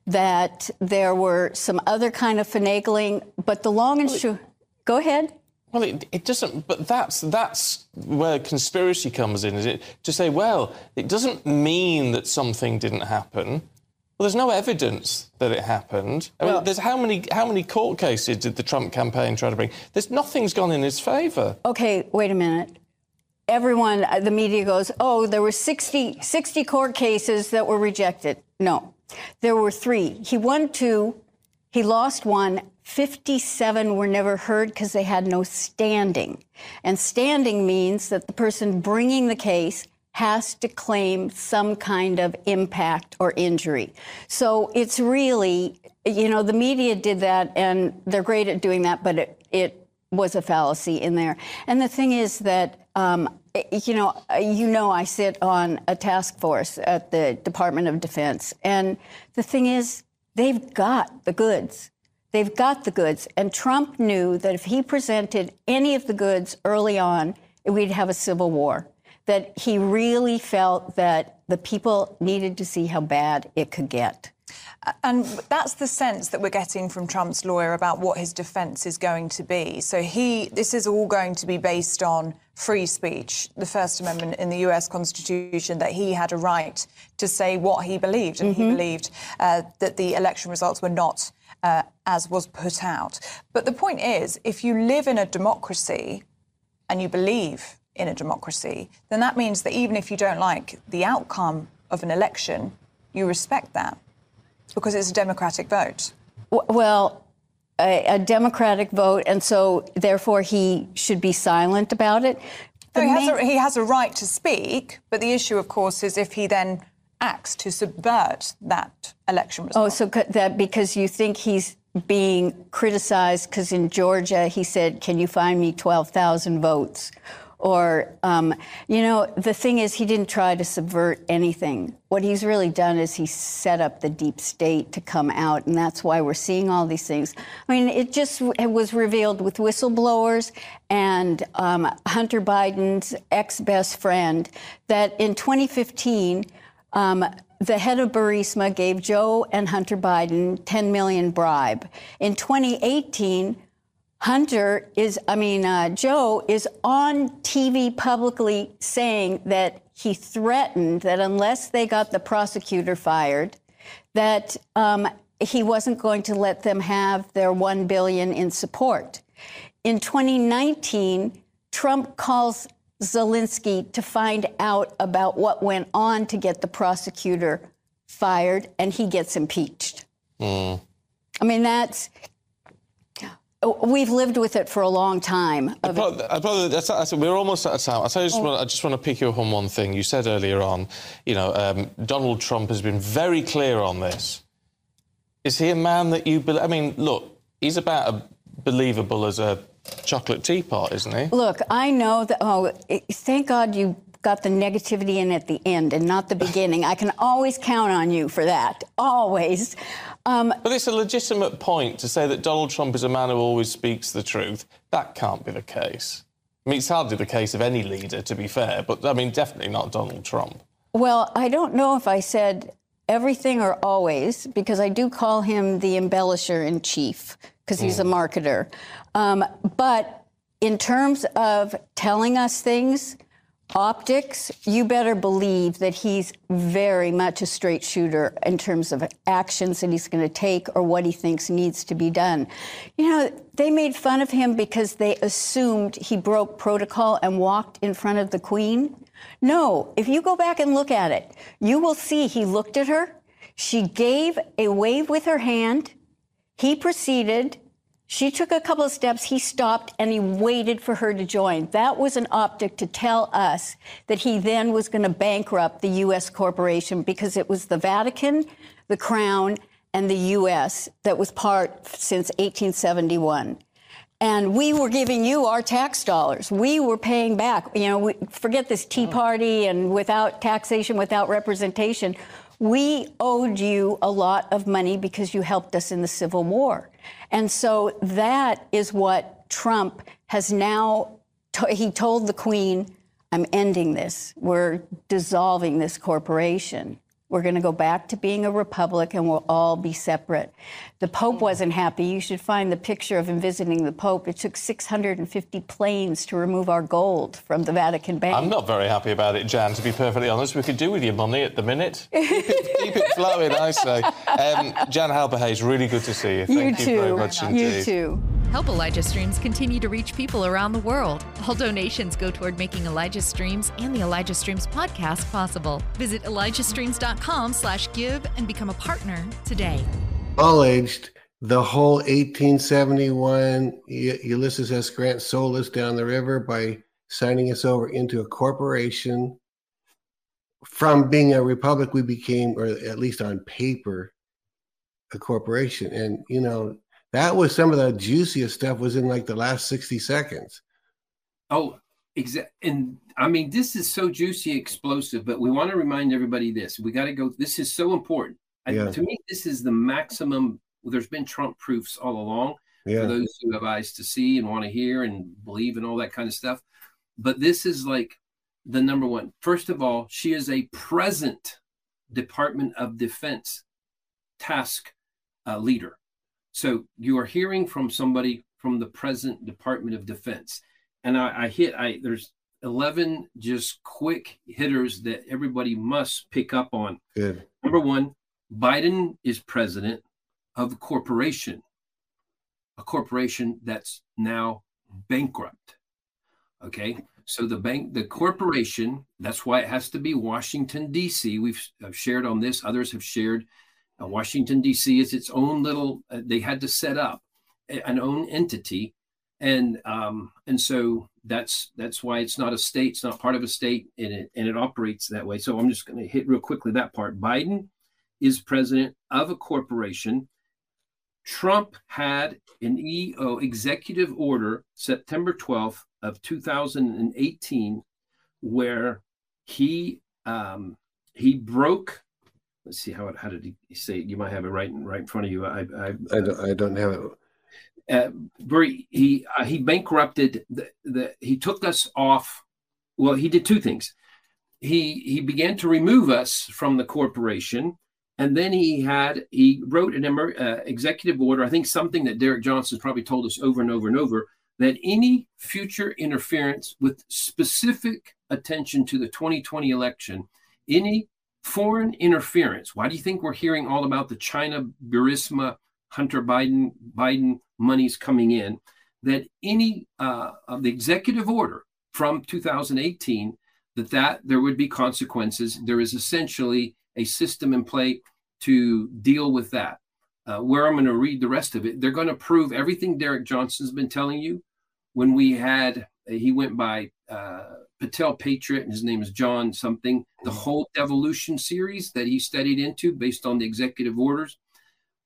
that there were some other kind of finagling. But the long and short, go ahead. Well, it, it doesn't. But that's that's where conspiracy comes in, is it? To say, well, it doesn't mean that something didn't happen. Well, there's no evidence that it happened. I mean, Well- there's how many how many court cases did the Trump campaign try to bring? There's nothing's gone in his favour. Okay, wait a minute. Everyone, uh, the media goes, oh, there were 60, 60 court cases that were rejected. No, there were three. He won two, he lost one. 57 were never heard because they had no standing. And standing means that the person bringing the case has to claim some kind of impact or injury. So it's really, you know, the media did that and they're great at doing that, but it, it was a fallacy in there. And the thing is that, um, you know, you know, I sit on a task force at the Department of Defense, and the thing is, they've got the goods. They've got the goods, and Trump knew that if he presented any of the goods early on, we'd have a civil war. That he really felt that the people needed to see how bad it could get. And that's the sense that we're getting from Trump's lawyer about what his defense is going to be. So he, this is all going to be based on free speech, the First Amendment in the U.S. Constitution, that he had a right to say what he believed, and he believed uh, that the election results were not uh, as was put out. But the point is, if you live in a democracy and you believe in a democracy, then that means that even if you don't like the outcome of an election, you respect that because it's a democratic vote. Well, a, a Democratic vote, and so therefore he should be silent about it. So he, has a, he has a right to speak, but the issue, of course, is if he then acts to subvert that election oh, result. Oh, so that because you think he's being criticized because in Georgia he said, "Can you find me twelve thousand votes?" Or, um, you know, the thing is, he didn't try to subvert anything. What he's really done is he set up the deep state to come out, and that's why we're seeing all these things. I mean, it just it was revealed with whistleblowers and um, Hunter Biden's ex best friend that in 2015, Um, the head of Burisma gave Joe and Hunter Biden 10 million bribe. In 2018, Hunter is, I mean, uh, Joe is on TV publicly saying that he threatened that unless they got the prosecutor fired, that um, he wasn't going to let them have their one billion in support. In 2019, Trump calls Zelensky to find out about what went on to get the prosecutor fired, and he gets impeached. Mm. I mean, that's. We've lived with it for a long time. I probably, I probably, that's, that's, we're almost out of time. I, just oh. want, I just want to pick you up on one thing. You said earlier on, you know, um, Donald Trump has been very clear on this. Is he a man that you believe? I mean, look, he's about as believable as a chocolate teapot, isn't he? Look, I know that. Oh, thank God you got the negativity in at the end and not the beginning. I can always count on you for that. Always. Um, but it's a legitimate point to say that Donald Trump is a man who always speaks the truth. That can't be the case. I mean, it's hardly the case of any leader, to be fair, but I mean, definitely not Donald Trump. Well, I don't know if I said everything or always, because I do call him the embellisher in chief, because he's mm. a marketer. Um, but in terms of telling us things, optics, you better believe that he's very much a straight shooter in terms of actions that he's going to take or what he thinks needs to be done. You know, they made fun of him because they assumed he broke protocol and walked in front of the Queen. No, if you go back and look at it, you will see he looked at her. She gave a wave with her hand. He proceeded she took a couple of steps, he stopped, and he waited for her to join. That was an optic to tell us that he then was going to bankrupt the U.S. corporation because it was the Vatican, the Crown, and the U.S. that was part since 1871. And we were giving you our tax dollars. We were paying back. You know, we, forget this Tea mm. Party and without taxation, without representation. We owed you a lot of money because you helped us in the Civil War. And so that is what Trump has now, he told the Queen, I'm ending this. We're dissolving this corporation. We're going to go back to being a republic and we'll all be separate. The Pope wasn't happy. You should find the picture of him visiting the Pope. It took 650 planes to remove our gold from the Vatican Bank. I'm not very happy about it, Jan, to be perfectly honest. We could do with your money at the minute. *laughs* Keep it, keep it flowing, I say. Um, Jan Halper-Hayes, really good to see you. Thank you, you very much indeed. You too. Help Elijah Streams continue to reach people around the world. All donations go toward making Elijah Streams and the Elijah Streams podcast possible. Visit ElijahStreams.com slash give and become a partner today. Acknowledged the whole 1871 Ulysses S. Grant sold us down the river by signing us over into a corporation. From being a republic, we became, or at least on paper, a corporation. And, you know, that was some of the juiciest stuff was in like the last 60 seconds. Oh, exactly. And I mean, this is so juicy, explosive, but we want to remind everybody this. We got to go. This is so important. Yeah. I, to me, this is the maximum. Well, there's been Trump proofs all along yeah. for those who have eyes to see and want to hear and believe and all that kind of stuff. But this is like the number one. First of all, she is a present Department of Defense task uh, leader. So you are hearing from somebody from the present Department of Defense. And I, I hit, I there's 11 just quick hitters that everybody must pick up on. Good. Number one, Biden is president of a corporation, a corporation that's now bankrupt. Okay. So the bank, the corporation, that's why it has to be Washington, D.C. We've shared on this, others have shared uh, Washington, D.C. is its own little, uh, they had to set up an own entity. And um, and so that's that's why it's not a state, it's not part of a state, and it and it operates that way. So I'm just going to hit real quickly that part. Biden is president of a corporation. Trump had an EO executive order September 12th of 2018 where he um, he broke let's see how it, how did he say it? You might have it right right in front of you. I I, I, don't, I don't have it. Uh, very he uh, he bankrupted the, the he took us off. Well, he did two things. he he began to remove us from the corporation and then he had he wrote an uh, executive order i think something that derek johnson's probably told us over and over and over that any future interference with specific attention to the 2020 election any foreign interference why do you think we're hearing all about the china burisma hunter biden biden monies coming in that any uh, of the executive order from 2018 that that there would be consequences. There is essentially a system in play to deal with that. Uh, where I'm going to read the rest of it, they're going to prove everything Derek Johnson's been telling you. When we had, he went by uh, Patel Patriot, and his name is John something. The whole devolution series that he studied into, based on the executive orders,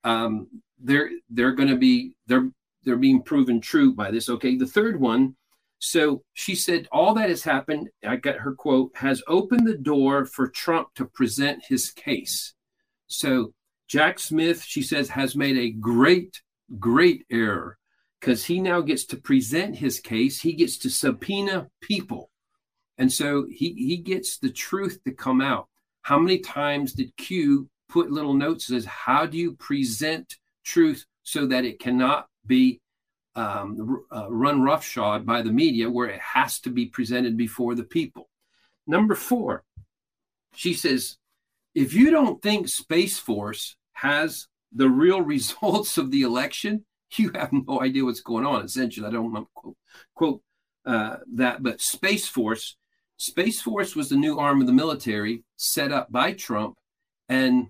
um, they're they're going to be they're they're being proven true by this. Okay, the third one so she said, All that has happened, I got her quote, has opened the door for Trump to present his case. So Jack Smith, she says, has made a great, great error because he now gets to present his case. He gets to subpoena people. And so he, he gets the truth to come out. How many times did Q put little notes as how do you present truth so that it cannot be um, uh, run roughshod by the media where it has to be presented before the people. Number four, she says, if you don't think Space Force has the real *laughs* results of the election, you have no idea what's going on. Essentially, I don't want to quote, quote uh, that, but Space Force, Space Force was the new arm of the military set up by Trump, and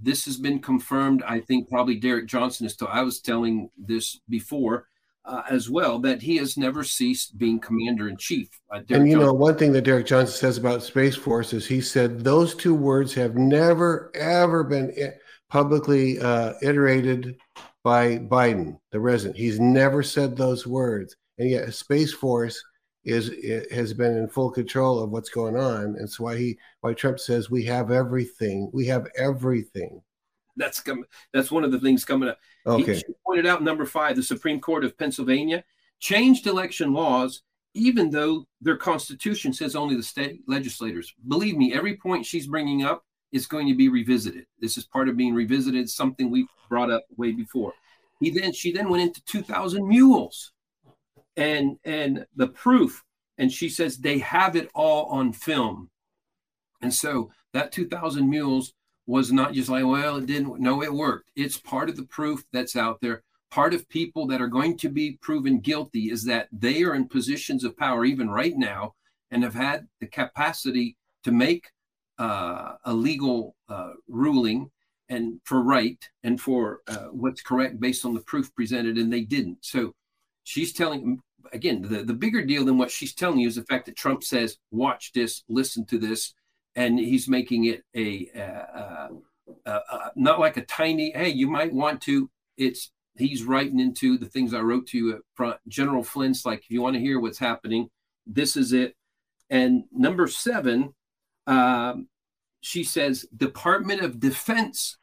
this has been confirmed. I think probably Derek Johnson is. T- I was telling this before uh, as well that he has never ceased being commander in chief. Uh, and you Johnson. know, one thing that Derek Johnson says about Space Force is he said those two words have never, ever been eh, publicly uh, iterated by Biden, the president. He's never said those words. And yet, Space Force is has been in full control of what's going on. And so why he why Trump says we have everything. We have everything. That's coming. That's one of the things coming up. Okay. He pointed out number five, the Supreme Court of Pennsylvania changed election laws, even though their constitution says only the state legislators. Believe me, every point she's bringing up is going to be revisited. This is part of being revisited, something we brought up way before. He then she then went into 2,000 mules, and and the proof, and she says they have it all on film, and so that 2,000 mules was not just like, well, it didn't. No, it worked. It's part of the proof that's out there. Part of people that are going to be proven guilty is that they are in positions of power, even right now, and have had the capacity to make uh, a legal uh, ruling and for right and for uh, what's correct based on the proof presented, and they didn't. So she's telling again the, the bigger deal than what she's telling you is the fact that Trump says, "Watch this, listen to this." And he's making it a, uh, uh, uh, not like a tiny. Hey, you might want to. It's he's writing into the things I wrote to you at front. General Flynn's like, if you want to hear what's happening, this is it. And number seven, um, she says Department of Defense.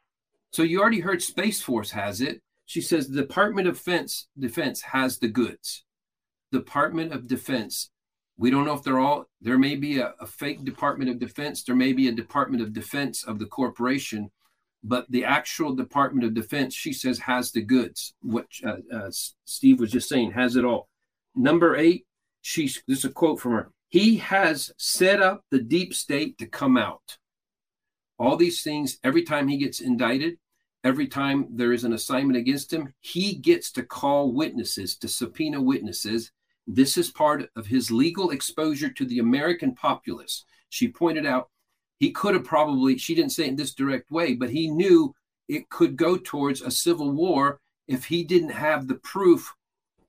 So you already heard Space Force has it. She says the Department of Defense Defense has the goods. Department of Defense we don't know if they're all, there may be a, a, fake Department of Defense, there may be a Department of Defense of the corporation, but the actual Department of Defense, she says, has the goods. What uh, uh, Steve was just saying, has it all. Number eight, she's, this is a quote from her. He has set up the deep state to come out. All these things, every time he gets indicted, every time there is an assignment against him, he gets to call witnesses, to subpoena witnesses this is part of his legal exposure to the American populace. She pointed out he could have probably, she didn't say it in this direct way, but he knew it could go towards a civil war if he didn't have the proof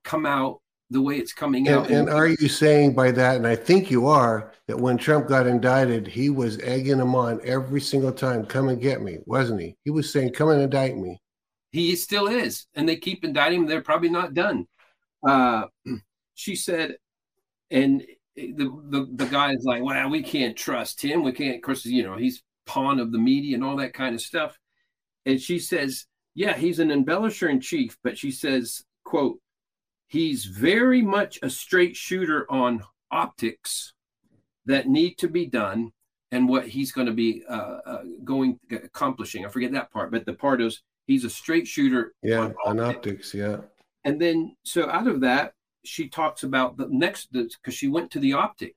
come out the way it's coming and, out. And are you saying by that, and I think you are, that when Trump got indicted, he was egging him on every single time, come and get me, wasn't he? He was saying, come and indict me. He still is. And they keep indicting him. They're probably not done. Uh, she said, and the, the the guy is like, well, we can't trust him. We can't, of course, you know, he's pawn of the media and all that kind of stuff. And she says, yeah, he's an embellisher in chief, but she says, quote, he's very much a straight shooter on optics that need to be done. and what he's going to be uh, uh, going accomplishing. I forget that part, but the part is he's a straight shooter. Yeah, on, optics. Yeah. And then so out of that, she talks about the next because she went to the optic.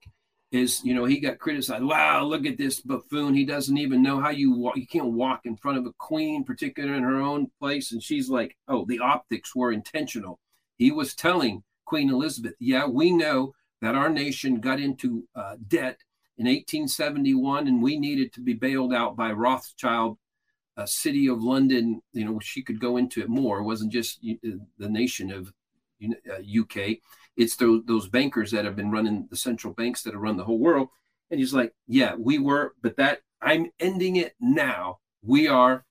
Is you know he got criticized. Wow, look at this buffoon. He doesn't even know how you walk. You can't walk in front of a queen, particularly in her own place. And she's like, oh, the optics were intentional. He was telling Queen Elizabeth, yeah, we know that our nation got into uh, debt in 1871 and we needed to be bailed out by Rothschild, a city of London. You know, she could go into it more. It wasn't just the nation of uh, UK. Uh, it's those, those bankers that have been running the central banks that have run the whole world. And he's like, yeah, we were, but that I'm ending it now. We are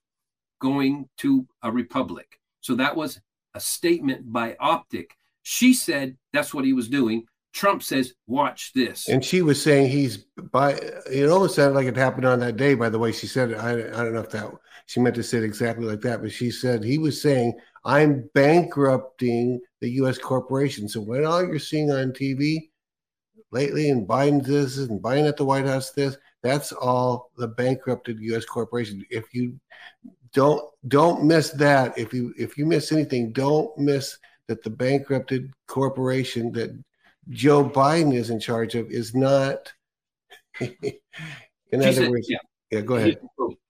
going to a republic. So that was a statement by Optic. She said that's what he was doing. Trump says, "Watch this." And she was saying he's by. It almost sounded like it happened on that day. By the way, she said. I, I don't know if that she meant to say it exactly like that, but she said he was saying, "I'm bankrupting the U.S. corporation." So when all you're seeing on TV lately, and Biden this and Biden at the White House this, that's all the bankrupted U.S. corporation. If you don't don't miss that. If you if you miss anything, don't miss that the bankrupted corporation that Joe Biden is in charge of is not. *laughs* in other words, yeah. yeah, go ahead.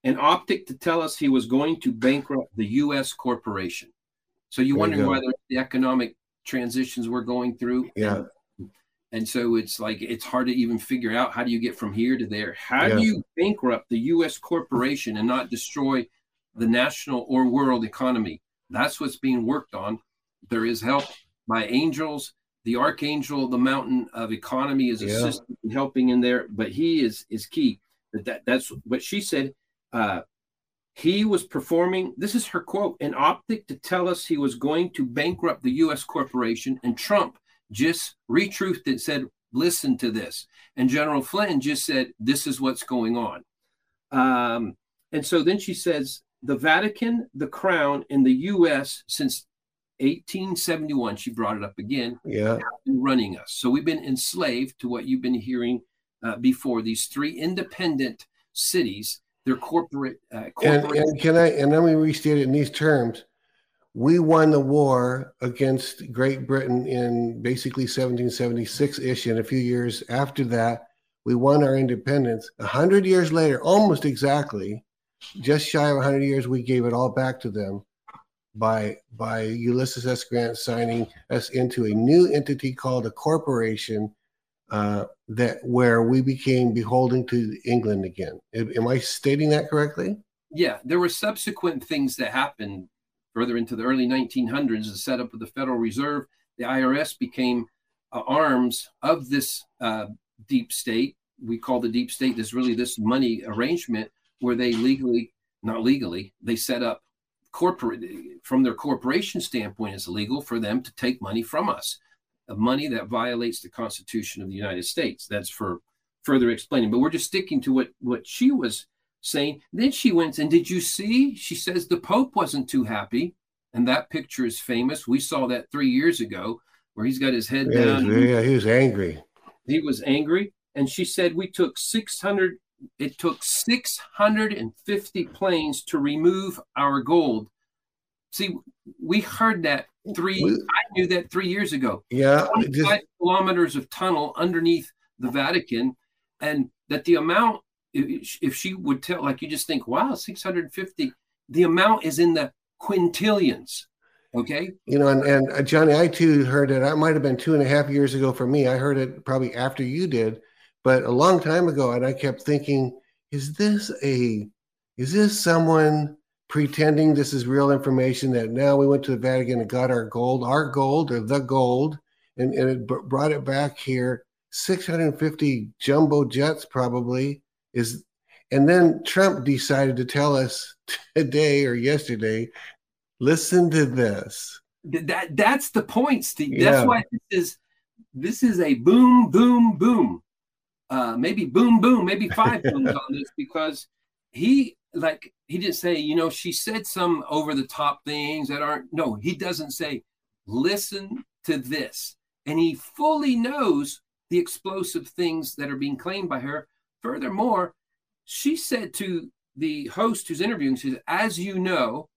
An optic to tell us he was going to bankrupt the U.S. corporation. So you're wondering why the economic transitions we're going through. Yeah. And, and, so it's like it's hard to even figure out how do you get from here to there. How yeah. do you bankrupt the U.S. corporation and not destroy the national or world economy? That's what's being worked on. There is help by angels the archangel, the mountain of economy is yeah. assisting and helping in there, but he is is key. That, that that's what she said. Uh, he was performing. This is her quote: "An optic to tell us he was going to bankrupt the U.S. corporation." And Trump just retruthed it, said, "Listen to this." And General Flynn just said, "This is what's going on." Um, and so then she says, "The Vatican, the Crown, and the U.S. since 1871, she brought it up again. Yeah. Running us. So we've been enslaved to what you've been hearing uh, before. These three independent cities, they're corporate. Uh, corporate. And, and, can I, and let me restate it in these terms. We won the war against Great Britain in basically 1776 ish. And a few years after that, we won our independence. A hundred years later, almost exactly, just shy of 100 years, we gave it all back to them by by Ulysses S. Grant signing us into a new entity called a corporation uh, that where we became beholden to England again. Am I stating that correctly? Yeah, there were subsequent things that happened further into the early 1900s. The setup of the Federal Reserve, the IRS became uh, arms of this uh, deep state. We call the deep state this really this money arrangement where they legally, not legally, they set up corporate from their corporation standpoint it's illegal for them to take money from us money that violates the constitution of the united states. That's for further explaining. But we're just sticking to what what she was saying. Then she went and did you see? She says the pope wasn't too happy. And that picture is famous. We saw that three years ago where he's got his head yeah, down. yeah he was angry. He was angry. And she said we took 600 it took 650 planes to remove our gold. See, we heard that three. I knew that three years ago. Yeah, just, kilometers of tunnel underneath the Vatican, and that the amount, if she would tell, like you just think, wow, 650. The amount is in the quintillions. Okay. You know, and, and uh, Johnny, I too heard it. I might have been two and a half years ago for me. I heard it probably after you did but a long time ago and i kept thinking is this a is this someone pretending this is real information that now we went to the vatican and got our gold our gold or the gold and, and it brought it back here. 650 jumbo jets probably is and then trump decided to tell us *laughs* today or yesterday listen to this. That that's the point steve. Yeah. that's why this is this is a boom boom boom. Uh, maybe boom, boom, maybe five booms on this because he like he didn't say, you know, she said some over the top things that aren't. No, he doesn't say, listen to this, and he fully knows the explosive things that are being claimed by her. Furthermore, She said to the host who's interviewing, she said, As you know,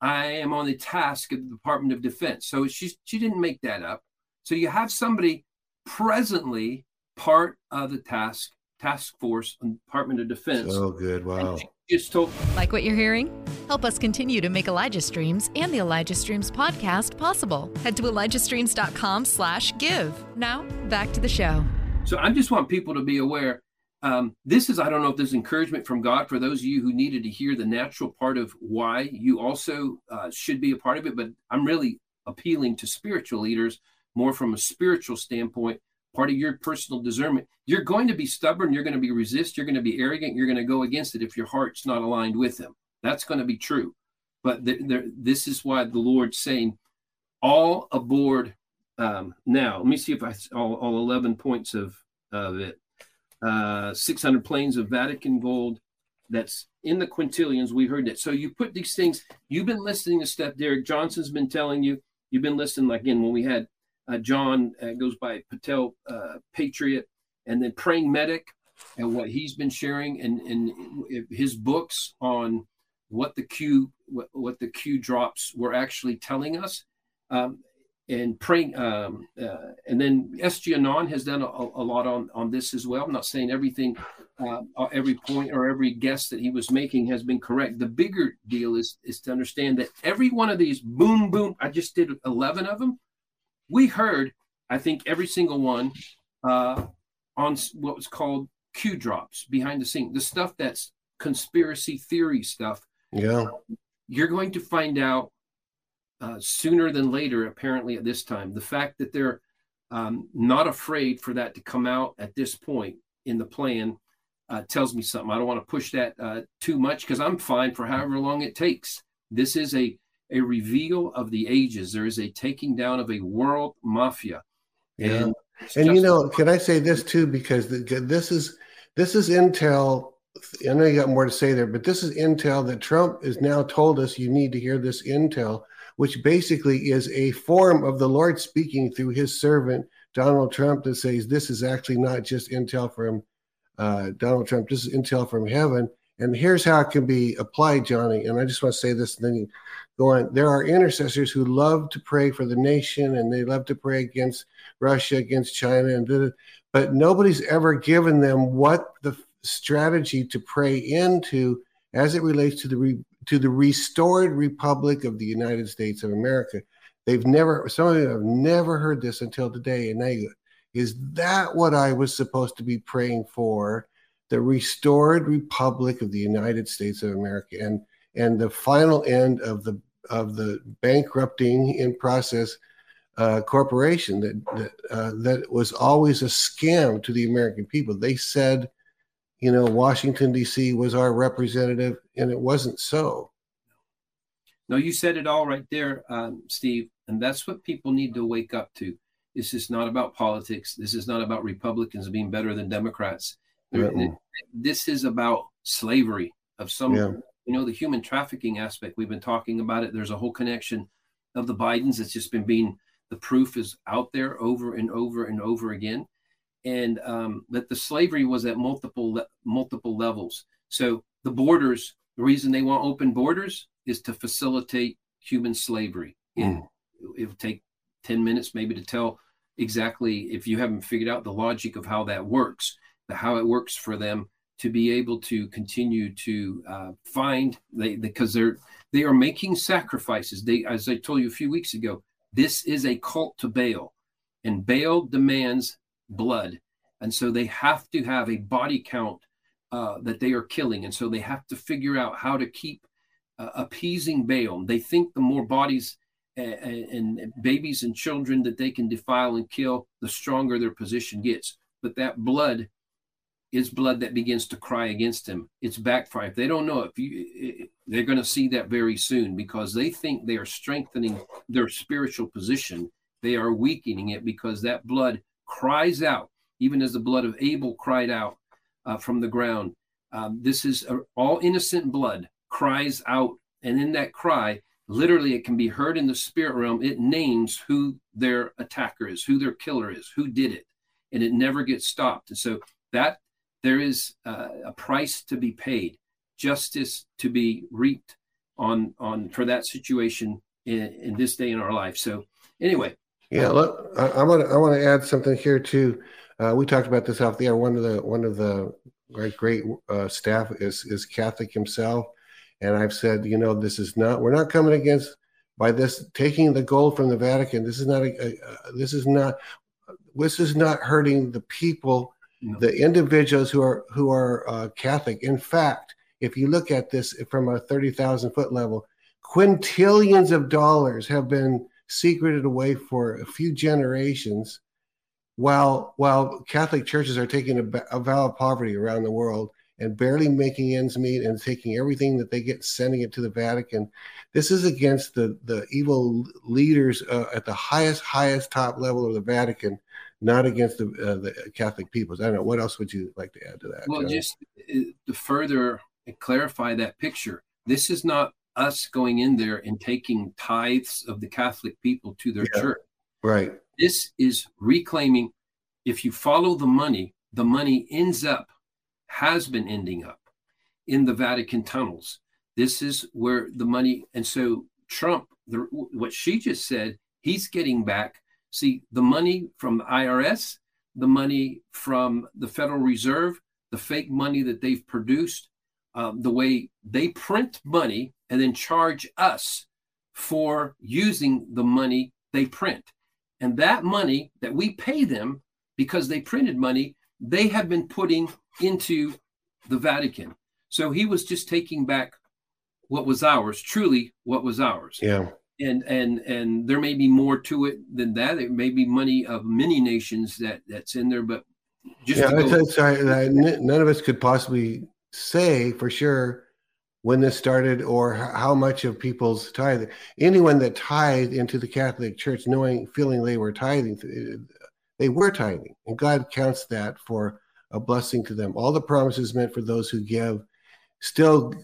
I am on the task of the Department of Defense. So she, she didn't make that up. So you have somebody presently part of the task task force Department of Defense. Oh, good. Wow. Just told. Like what you're hearing? Help us continue to make Elijah Streams and the Elijah Streams podcast possible. Head to ElijahStreams.com slash give. Now, back to the show. So I just want people to be aware. Um, this is, I don't know if this is encouragement from God for those of you who needed to hear the natural part of why you also uh, should be a part of it. But I'm really appealing to spiritual leaders more from a spiritual standpoint part of your personal discernment. You're going to be stubborn. You're going to be resist. You're going to be arrogant. You're going to go against it if your heart's not aligned with Him. That's going to be true. But this is why the Lord's saying, all aboard um, now. Let me see if I all, all 11 points of of it. Uh, 600 planes of Vatican gold. That's in the quintillions. We heard that. So you put these things. You've been listening to stuff. Derek Johnson's been telling you. You've been listening. Like again, when we had John uh, goes by Patel uh, Patriot, and then Praying Medic, and what he's been sharing, and, and his books on what the Q what, what the Q drops were actually telling us. Um, and praying, um, uh, and then SG Anon has done a, a, lot on on this as well. I'm not saying everything, uh, every point or every guess that he was making has been correct. The bigger deal is is to understand that every one of these boom boom. I just did 11 of them we heard, I think, every single one uh, on what was called Q drops behind the scene, the stuff that's conspiracy theory stuff. Yeah. You're going to find out uh, sooner than later, apparently, at this time. The fact that they're um, not afraid for that to come out at this point in the plan uh, tells me something. I don't want to push that uh, too much because I'm fine for however long it takes. This is a a reveal of the ages. There is a taking down of a world mafia. Yeah. And, and you know, can I say this too? Because this is this is intel. I know you got more to say there, but this is intel that Trump has now told us you need to hear this intel, which basically is a form of the Lord speaking through his servant Donald Trump that says this is actually not just intel from uh, Donald Trump. This is intel from heaven. And here's how it can be applied, Johnny. And I just want to say this, and then you go on. There are intercessors who love to pray for the nation and they love to pray against Russia, against China, and but nobody's ever given them what the strategy to pray into as it relates to the re, to the restored Republic of the United States of America. They've never, some of you have never heard this until today. And they, is that what I was supposed to be praying for? The restored Republic of the United States of America, and and the final end of the of the bankrupting in process uh, corporation that that, uh, that was always a scam to the American people. They said, you know, Washington D.C. was our representative, and it wasn't so. No, you said it all right there, um, Steve, and that's what people need to wake up to. This is not about politics. This is not about Republicans being better than Democrats. This is about slavery of some yeah. you know the human trafficking aspect. We've been talking about it. There's a whole connection of the bidens it's just been being the proof is out there over and over and over again. And um, that the slavery was at multiple le- multiple levels. So the borders the reason they want open borders is to facilitate human slavery. Mm. it, it would take 10 minutes maybe to tell exactly if you haven't figured out the logic of how that works how it works for them to be able to continue to uh, find they because they're they are making sacrifices. They, as I told you a few weeks ago, this is a cult to Baal, and Baal demands blood, and so they have to have a body count uh, that they are killing, and so they have to figure out how to keep uh, appeasing Baal. They think the more bodies and, and babies and children that they can defile and kill, the stronger their position gets. But that blood is blood that begins to cry against him. It's backfire. If they don't know, if you, they're going to see that very soon because they think they are strengthening their spiritual position. They are weakening it because that blood cries out, even as the blood of Abel cried out uh, from the ground. Um, this is a, all innocent blood cries out, and in that cry, literally, it can be heard in the spirit realm. It names who their attacker is, who their killer is, who did it, and it never gets stopped. And so that there is uh, a price to be paid, justice to be reaped on on for that situation in, in this day in our life. So anyway, yeah, look, I want to I want to add something here too. Uh, we talked about this off the air. One of the one of the great great uh, staff is is Catholic himself, and I've said, you know, this is not we're not coming against by this taking the gold from the Vatican. This is not a, a, a this is not this is not hurting the people, the individuals who are who are uh, Catholic. In fact, if you look at this from a thirty thousand foot level, quintillions of dollars have been secreted away for a few generations, while while Catholic churches are taking a, a vow of poverty around the world and barely making ends meet and taking everything that they get sending it to the Vatican. This is against the the evil leaders uh, at the highest highest top level of the Vatican, not against the uh, the Catholic peoples. I don't know what else would you like to add to that. Well, John? just uh, to further clarify that picture, this is not us going in there and taking tithes of the Catholic people to their yeah, church. Right. This is reclaiming. If you follow the money, the money ends up has been ending up in the Vatican tunnels. This is where the money, and so Trump, the, what she just said, he's getting back. See, the money from the IRS, the money from the Federal Reserve, the fake money that they've produced, um, the way they print money and then charge us for using the money they print. And that money that we pay them because they printed money, they have been putting into the Vatican. So he was just taking back what was ours, truly what was ours. Yeah. And and and there may be more to it than that. It may be money of many nations that that's in there, but just yeah, go- sorry, none of us could possibly say for sure when this started or how much of people's tithe. Anyone that tithed into the Catholic Church, knowing, feeling they were tithing, they were tithing, and God counts that for a blessing to them. All the promises meant for those who give still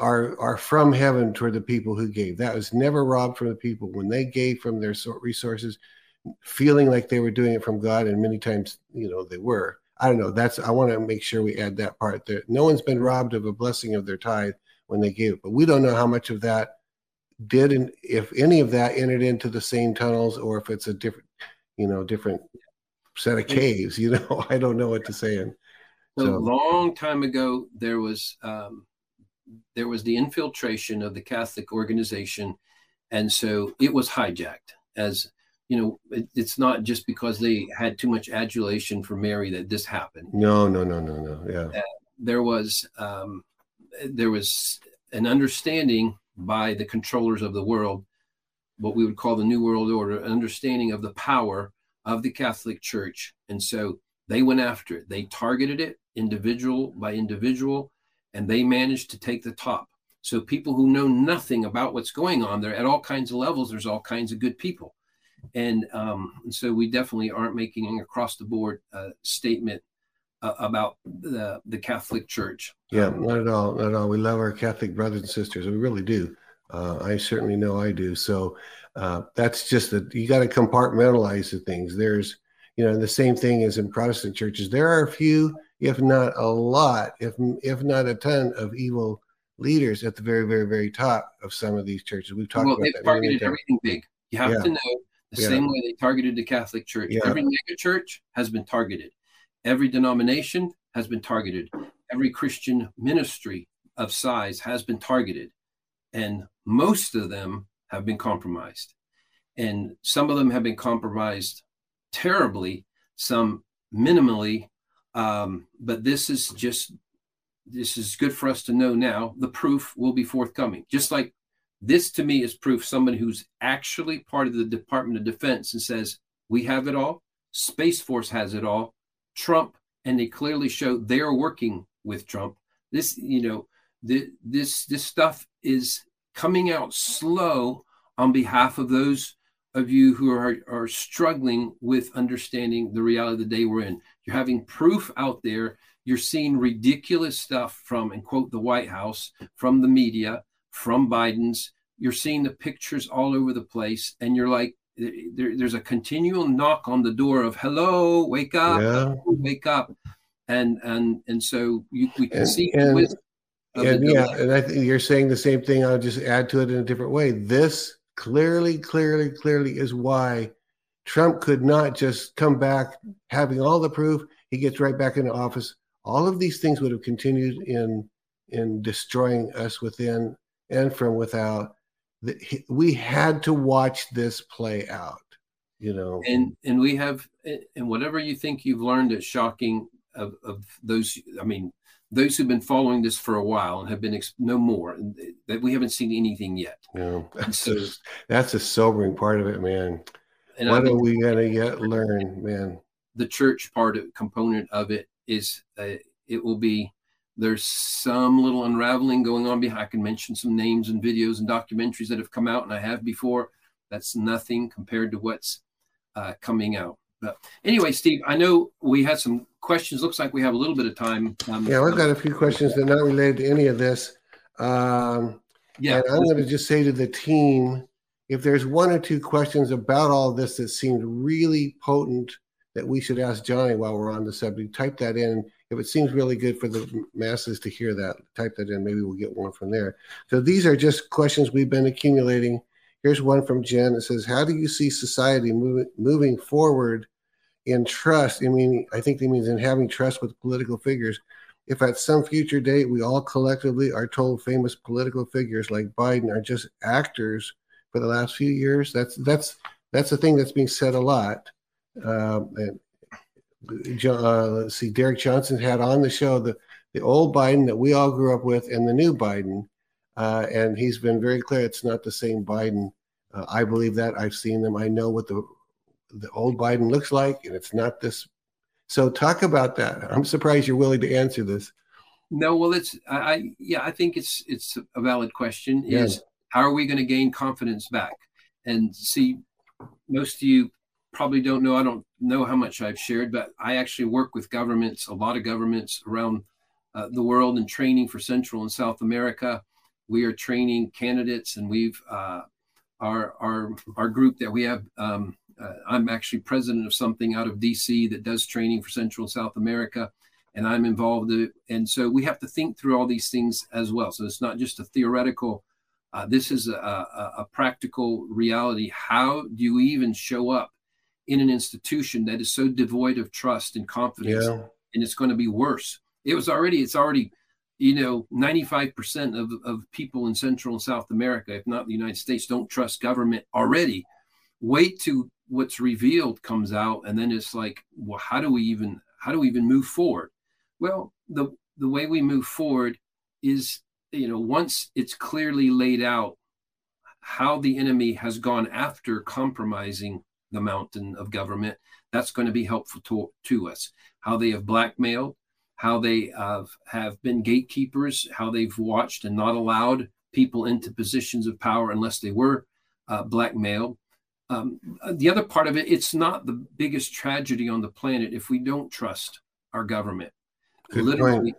are are from heaven toward the people who gave. That was never robbed from the people when they gave from their sort resources, feeling like they were doing it from God, and many times, you know, they were. I don't know. That's I want to make sure we add that part there. No one's been robbed of a blessing of their tithe when they gave it, but we don't know how much of that did and if any of that entered into the same tunnels or if it's a different, you know, different set of caves. You know, *laughs* I don't know what to say. And so, a long time ago, there was um, there was the infiltration of the Catholic organization, and so it was hijacked. As you know, it, it's not just because they had too much adulation for Mary that this happened. No, no, no, no, no. Yeah, uh, there was um, there was an understanding by the controllers of the world, what we would call the New World Order, an understanding of the power of the Catholic Church. And so they went after it. They targeted it individual by individual, and they managed to take the top. So people who know nothing about what's going on there at all kinds of levels, there's all kinds of good people. And, um, so we definitely aren't making an across the board uh, statement uh, about the, the Catholic Church. Yeah, um, not at all. Not at all. We love our Catholic brothers and sisters. We really do. Uh, I certainly know I do. So uh, that's just that you got to compartmentalize the things. There's, you know, the same thing as in Protestant churches. There are a few, if not a lot, if if not a ton of evil leaders at the very, very, very top of some of these churches. We've talked well, about they've that. targeted everything big. You have yeah. to know the yeah. same way they targeted the Catholic Church. Yeah. Every mega church has been targeted. Every denomination has been targeted. Every Christian ministry of size has been targeted. And most of them have been compromised. And some of them have been compromised terribly, some minimally. Um, but this is just this is good for us to know now. The proof will be forthcoming. Just like this to me is proof somebody who's actually part of the Department of Defense and says, we have it all. Space Force has it all. Trump, and they clearly show they are working with Trump. This, you know, the, this this stuff is coming out slow on behalf of those of you who are, are struggling with understanding the reality of the day we're in. You're having proof out there. You're seeing ridiculous stuff from, and quote, the White House, from the media, from Biden's. You're seeing the pictures all over the place. And you're like, there, there's a continual knock on the door of, hello, wake up, yeah. wake up. and and and so you, we can And- see and- And yeah, and I think you're saying the same thing. I'll just add to it in a different way. This clearly, clearly, clearly is why Trump could not just come back having all the proof. He gets right back into office. All of these things would have continued in in destroying us within and from without. We had to watch this play out. You know, and and we have and whatever you think you've learned is shocking of, of those i mean those who've been following this for a while and have been ex- no more that we haven't seen anything yet know that's so- a, that's a sobering part of it, man. and I what are we gonna yet learn, man? the church part of, component of it is uh, it will be there's some little unraveling going on behind i can mention some names and videos and documentaries that have come out and i have before that's nothing compared to what's uh, coming out but anyway steve i know we had some questions looks like we have a little bit of time um, Yeah, we've got a few questions that are not related to any of this. Um, yeah I'm going to just say to the team, if there's one or two questions about all this that seemed really potent that we should ask Johnny while we're on the subject, type that in. If it seems really good for the masses to hear that, type that in. Maybe we'll get one from there. So these are just questions we've been accumulating. Here's one from Jen. It says, "How do you see society moving moving forward in trust? I mean, I think he means in having trust with political figures. If at some future date we all collectively are told famous political figures like Biden are just actors for the last few years, that's that's that's a thing that's being said a lot. Um, and uh, let's see, Derek Johnson had on the show the the old Biden that we all grew up with and the new Biden, uh, and he's been very clear it's not the same Biden. Uh, I believe that I've seen them. I know what the the old Biden looks like, and it's not this. So talk about that. I'm surprised you're willing to answer this. No, well, it's I, I yeah, I think it's it's a valid question. Yeah. Is how are we going to gain confidence back? And see, most of you probably don't know. I don't know how much I've shared, but I actually work with governments, a lot of governments around uh, the world, and training for Central and South America. We are training candidates, and we've uh, our our our group that we have. Um, uh, I'm actually president of something out of DC that does training for Central and South America and I'm involved. in. And so we have to think through all these things as well. So it's not just a theoretical. Uh, this is a, a, a practical reality. How do you even show up in an institution that is so devoid of trust and confidence, Yeah. and it's going to be worse? It was already. It's already. You know, 95% of, of people in Central and South America, if not the United States, don't trust government already. Wait till what's revealed comes out, and then it's like, well, how do we even how do we even move forward? Well, the the way we move forward is, you know, once it's clearly laid out how the enemy has gone after compromising the mountain of government, that's going to be helpful to, to us. How they have blackmailed, how they have, have been gatekeepers, how they've watched and not allowed people into positions of power unless they were uh, blackmailed. Um, the other part of it, it's not the biggest tragedy on the planet if we don't trust our government. Good Literally,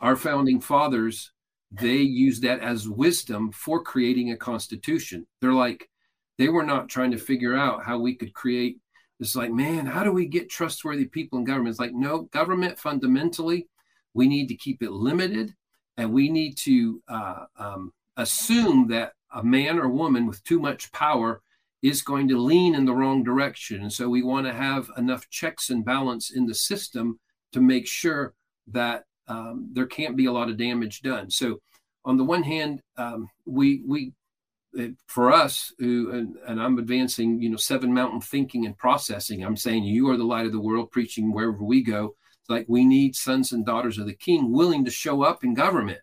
our founding fathers, they used that as wisdom for creating a constitution. They're like, they were not trying to figure out how we could create it's like, man, how do we get trustworthy people in government? It's like, no, government fundamentally, we need to keep it limited and we need to uh, um, assume that a man or woman with too much power is going to lean in the wrong direction. And so we want to have enough checks and balance in the system to make sure that um, there can't be a lot of damage done. So, on the one hand, um, we we uh, for us who and, and I'm advancing, you know, seven mountain thinking and processing. I'm saying you are the light of the world, preaching wherever we go. It's like we need sons and daughters of the King willing to show up in government,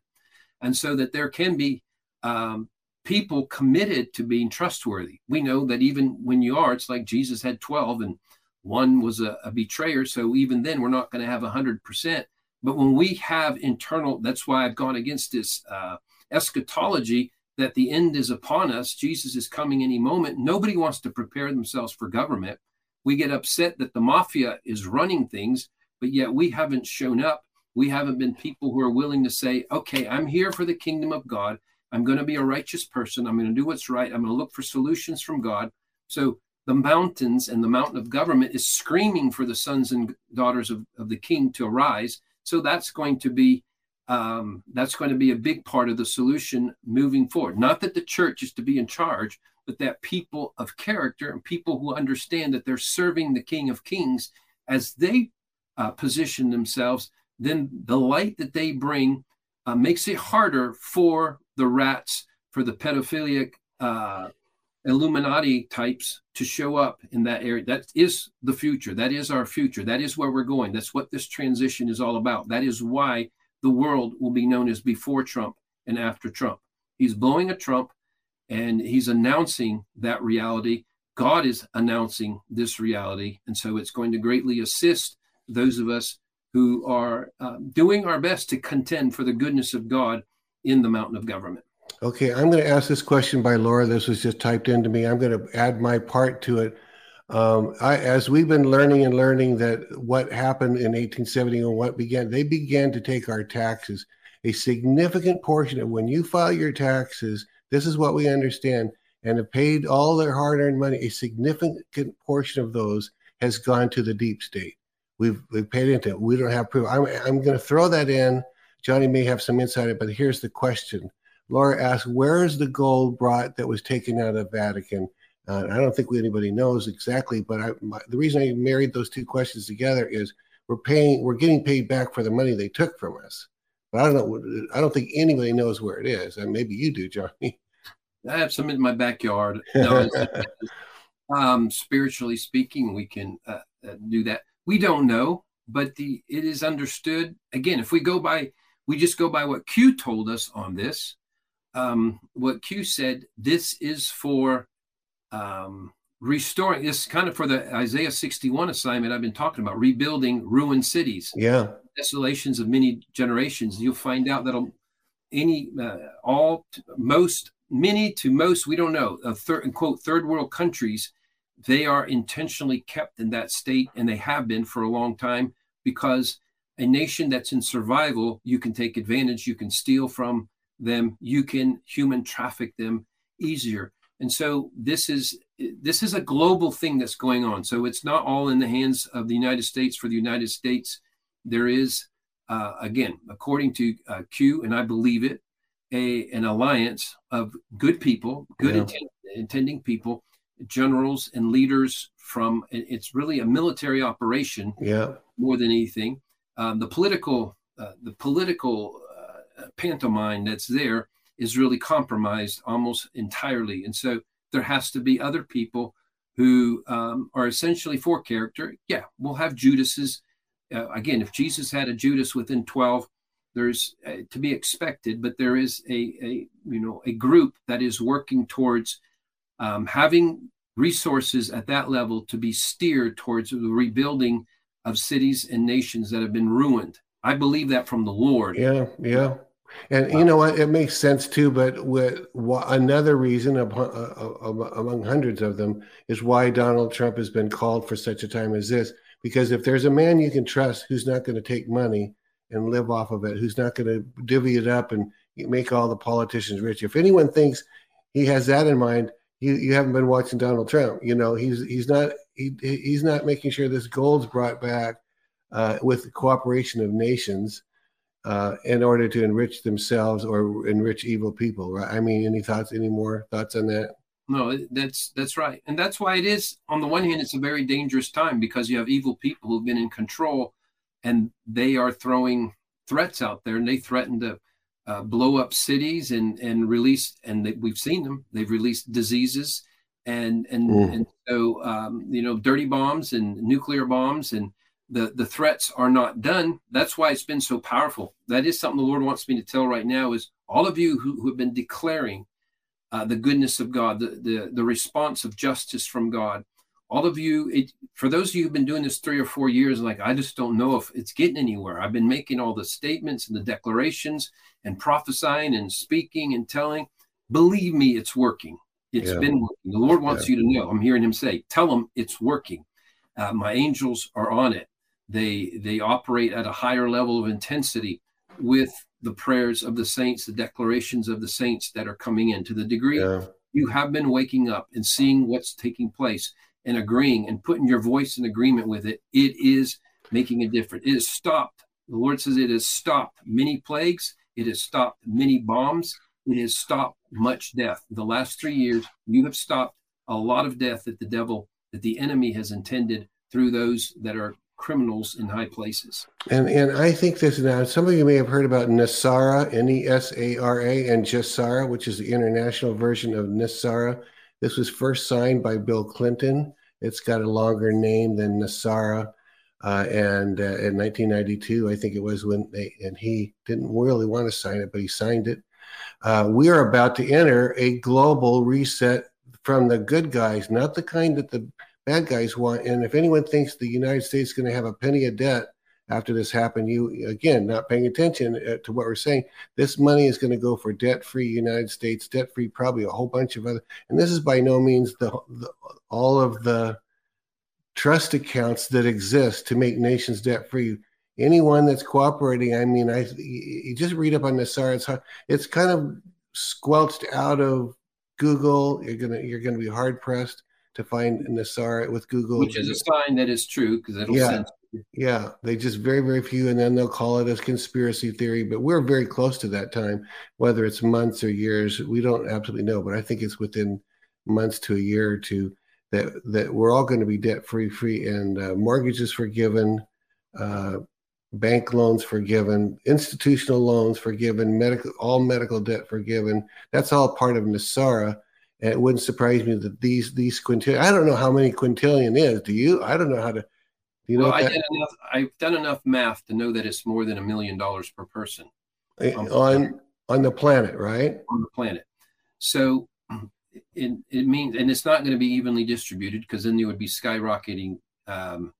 and so that there can be um, people committed to being trustworthy. We know that even when you are, it's like Jesus had 12 and one was a, a betrayer. So even then, we're not going to have 100%. But when we have internal, that's why I've gone against this uh, eschatology that the end is upon us. Jesus is coming any moment. Nobody wants to prepare themselves for government. We get upset that the mafia is running things, but yet we haven't shown up. We haven't been people who are willing to say, okay, I'm here for the kingdom of God. I'm going to be a righteous person. I'm going to do what's right. I'm going to look for solutions from God. So the mountains and the mountain of government is screaming for the sons and daughters of, of the king to arise. So that's going to be um, that's going to be a big part of the solution moving forward. Not that the church is to be in charge, but that people of character and people who understand that they're serving the King of Kings as they uh, position themselves, then the light that they bring uh, makes it harder for the rats, for the pedophilic uh, Illuminati types to show up in that area. That is the future. That is our future. That is where we're going. That's what this transition is all about. That is why the world will be known as before Trump and after Trump. He's blowing a Trump and he's announcing that reality. God is announcing this reality. And so it's going to greatly assist those of us who are uh, doing our best to contend for the goodness of God in the mountain of government. Okay, I'm going to ask this question by Laura. This was just typed into me. I'm going to add my part to it. Um, I, as we've been learning and learning that what happened in 1870 and what began, they began to take our taxes. A significant portion of when you file your taxes, this is what we understand, and have paid all their hard-earned money. A significant portion of those has gone to the deep state. We've we've paid into it. We don't have proof. I'm I'm going to throw that in. Johnny may have some insight, but here's the question. Laura asks, "Where is the gold brought that was taken out of Vatican?" Uh, I don't think anybody knows exactly, but I, my, the reason I married those two questions together is we're paying, we're getting paid back for the money they took from us. But I don't know. I don't think anybody knows where it is, and maybe you do, Johnny. *laughs* I have some in my backyard. *laughs* No, um, spiritually speaking, we can uh, uh, do that. We don't know, but the it is understood. Again, if we go by, we just go by what Q told us on this. Um, what Q said, this is for um, restoring this kind of for the Isaiah 61 assignment I've been talking about, rebuilding ruined cities. Yeah. Desolations of many generations. You'll find out that any, uh, all, most, many to most, we don't know, of third, quote, third world countries, they are intentionally kept in that state and they have been for a long time because a nation that's in survival, you can take advantage, you can steal from them, you can human traffic them easier and so this is this is a global thing that's going on. So it's not all in the hands of the United States for the United States. There is, uh, again, according to uh, Q, and I believe it, a an alliance of good people, good yeah. intent, intending people, generals and leaders from. It's really a military operation, yeah, more than anything. Um, the political, uh, the political uh, pantomime that's there is really compromised almost entirely. And so there has to be other people who um, are essentially for character. Yeah, we'll have Judas's. Uh, again, if Jesus had a Judas within 12, there's uh, to be expected, but there is a, a, you know a group that is working towards um, having resources at that level to be steered towards the rebuilding of cities and nations that have been ruined. I believe that from the Lord. Yeah, yeah. And wow. you know what? It makes sense too. But with another reason uh, among hundreds of them is why Donald Trump has been called for such a time as this. Because if there's a man you can trust who's not going to take money and live off of it, who's not going to divvy it up and make all the politicians rich, if anyone thinks he has that in mind, you, you haven't been watching Donald Trump. You know, he's he's not he, he's not making sure this gold's brought back uh, with the cooperation of nations uh, in order to enrich themselves or enrich evil people. Right? I mean, any thoughts? Any more thoughts on that? No, that's that's right, and that's why it is. On the one hand, it's a very dangerous time because you have evil people who've been in control, and they are throwing threats out there, and they threaten to uh, blow up cities and and release. And they, we've seen them. They've released diseases, and and mm. and so um, you know, dirty bombs and nuclear bombs and the the threats are not done. That's why it's been so powerful. That is something the lord wants me to tell right now is all of you who, who have been declaring uh, the goodness of god the, the the response of justice from god all of you it, for those of you who've been doing this three or four years like i just don't know if it's getting anywhere. I've been making all the statements and the declarations and prophesying and speaking and telling. Believe me it's working It's yeah. been working the lord wants yeah. you to know i'm hearing him say tell them it's working uh, my angels are on it they they operate at a higher level of intensity with the prayers of the saints, the declarations of the saints that are coming in. To the degree yeah. you have been waking up and seeing what's taking place, and agreeing and putting your voice in agreement with it, it is making a difference. It has stopped. The Lord says it has stopped many plagues. It has stopped many bombs. It has stopped much death. The last three years, you have stopped a lot of death that the devil, that the enemy has intended through those that are criminals in high places. And and I think this now. Some of you may have heard about NESARA, N-E-S-A-R-A, and GESARA, which is the international version of NESARA. This was first signed by Bill Clinton. It's got a longer name than NESARA. Uh, and uh, in 1992, I think it was when they, and he didn't really want to sign it, but he signed it. Uh, we are about to enter a global reset from the good guys, not the kind that the bad guys want. And if anyone thinks the United States is going to have a penny of debt after this happened, you again not paying attention uh, to what we're saying. This money is going to go for debt-free United States, debt-free probably a whole bunch of other. And this is by no means the, the all of the trust accounts that exist to make nations debt-free. Anyone that's cooperating, I mean, I you just read up on. Sorry, it's it's kind of squelched out of Google. You're gonna you're gonna be hard pressed to find NESARA with Google, which is a sign that is true because it'll yeah. send. Yeah, they just very, very few, and then they'll call it a conspiracy theory. But we're very close to that time, whether it's months or years, we don't absolutely know. But I think it's within months to a year or two that that we're all going to be debt free, free, and uh, mortgages forgiven, uh, bank loans forgiven, institutional loans forgiven, medical all medical debt forgiven. That's all part of NESARA and it wouldn't surprise me that these these quintillion. I don't know how many quintillion is. Do you? I don't know how to. Do you well, know I did enough, I've done enough math to know that it's more than a million dollars per person eh, on on, on the planet, right? On the planet. So *clears throat* it it means, and it's not going to be evenly distributed because then there would be skyrocketing um,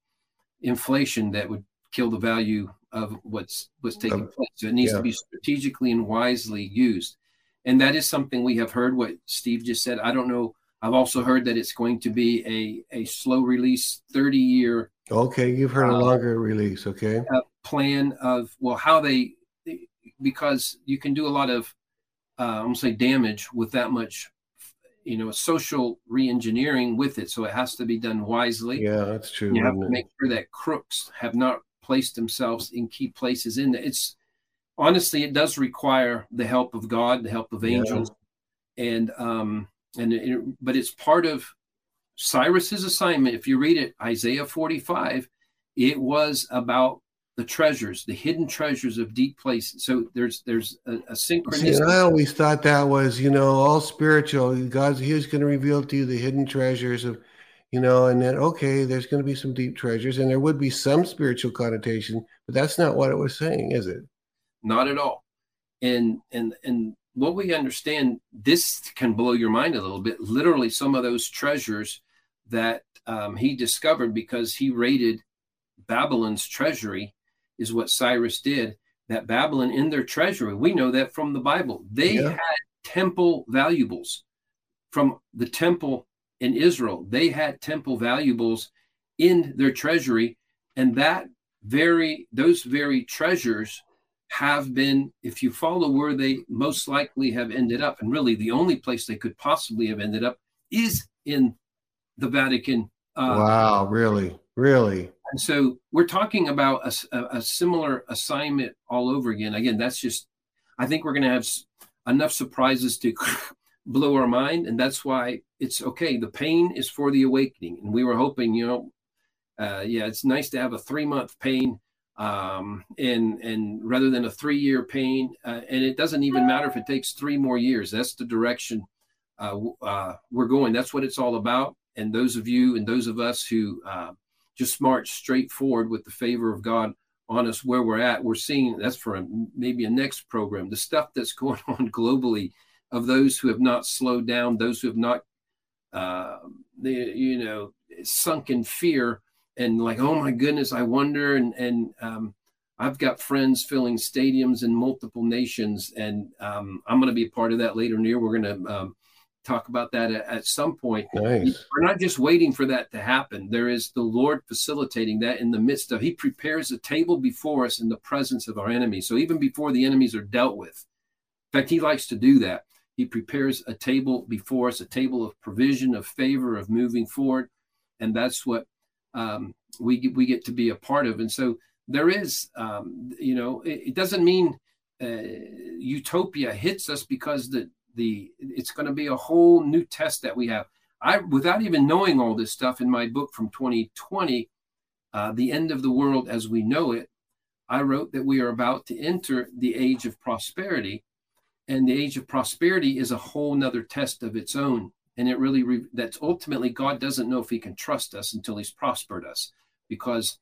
inflation that would kill the value of what's what's taking place. So it needs yeah. to be strategically and wisely used and that is something we have heard. What Steve just said, I don't know. I've also heard that it's going to be a a slow release, thirty year. Okay, you've heard uh, a longer release. Okay, plan of well how they because you can do a lot of uh, I'm gonna say damage with that much you know social reengineering with it so it has to be done wisely yeah that's true you have to make sure that crooks have not placed themselves in key places in there it's honestly, it does require the help of God, the help of angels, yeah. and um, and it, but it's part of Cyrus's assignment. If you read it, Isaiah 45, it was about the treasures, the hidden treasures of deep places. So there's there's a, a synchronicity. See, I always thought that was you know all spiritual. God's He was going to reveal to you the hidden treasures of you know, and then okay, there's going to be some deep treasures, and there would be some spiritual connotation, but that's not what it was saying, is it? not at all and and and what we understand this can blow your mind a little bit literally some of those treasures that um, he discovered because he raided babylon's treasury is what cyrus did that babylon in their treasury we know that from the bible they yeah. had temple valuables from the temple in israel they had temple valuables in their treasury and that very those very treasures have been, if you follow where they most likely have ended up, and really the only place they could possibly have ended up is in the Vatican. Uh, wow, really, really. And so we're talking about a, a, similar assignment all over again. Again, that's just, I think we're going to have enough surprises to *laughs* blow our mind. And that's why it's okay. The pain is for the awakening. And we were hoping, you know, uh, yeah, it's nice to have a three month pain um, and and rather than a three year pain, uh, and it doesn't even matter if it takes three more years. That's the direction uh, uh, we're going. That's what it's all about. And those of you and those of us who uh, just march straight forward with the favor of God on us where we're at, we're seeing that's for a, maybe a next program. The stuff that's *laughs* going on globally of those who have not slowed down, those who have not, uh, you know, sunk in fear and like, oh my goodness, I wonder. And and um, I've got friends filling stadiums in multiple nations, and um, I'm going to be a part of that later. Near, we're going to um, talk about that at, at some point. Nice. We're not just waiting for that to happen. There is the Lord facilitating that in the midst of. He prepares a table before us in the presence of our enemies. So even before the enemies are dealt with, in fact, He likes to do that. He prepares a table before us, a table of provision, of favor, of moving forward and that's what um, we we get to be a part of. And so there is, um, you know, it, it doesn't mean uh, utopia hits us because the the it's going to be a whole new test that we have. I without even knowing all this stuff in my book from 2020, uh, the end of the world as we know it. I wrote that we are about to enter the age of prosperity, and the age of prosperity is a whole nother test of its own. And it really re- that's ultimately god doesn't know if he can trust us until he's prospered us. Because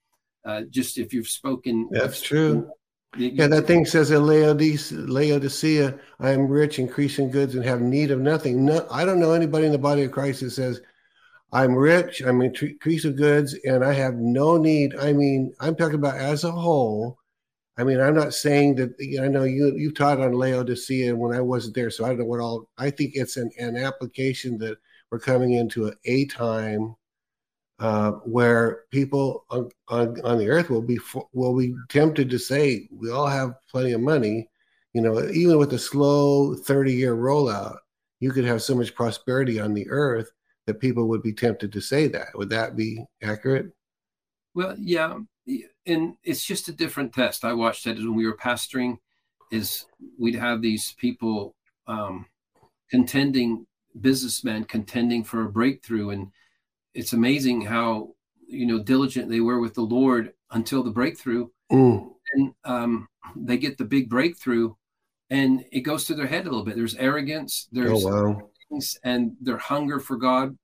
uh, just if you've spoken. That's true. You, yeah that thing says in laodicea, laodicea i am rich increasing goods and have need of nothing. No, i don't know anybody in the body of christ that says i'm rich i'm increase of goods and i have no need. I mean i'm talking about as a whole I mean, I'm not saying that. You know, I know you you taught on Laodicea when I wasn't there, so I don't know what all. I think it's an, an application that we're coming into a, a time uh, where people on, on, on the earth will be will be tempted to say we all have plenty of money. You know, even with a slow 30 year rollout, you could have so much prosperity on the earth that people would be tempted to say that. Would that be accurate? Well, yeah, and it's just a different test. I watched that when we were pastoring. Is we'd have these people um, contending, businessmen contending for a breakthrough, and it's amazing how you know diligent they were with the Lord until the breakthrough, mm. and um, they get the big breakthrough, and it goes to their head a little bit. There's arrogance, there's oh, wow. and their hunger for God,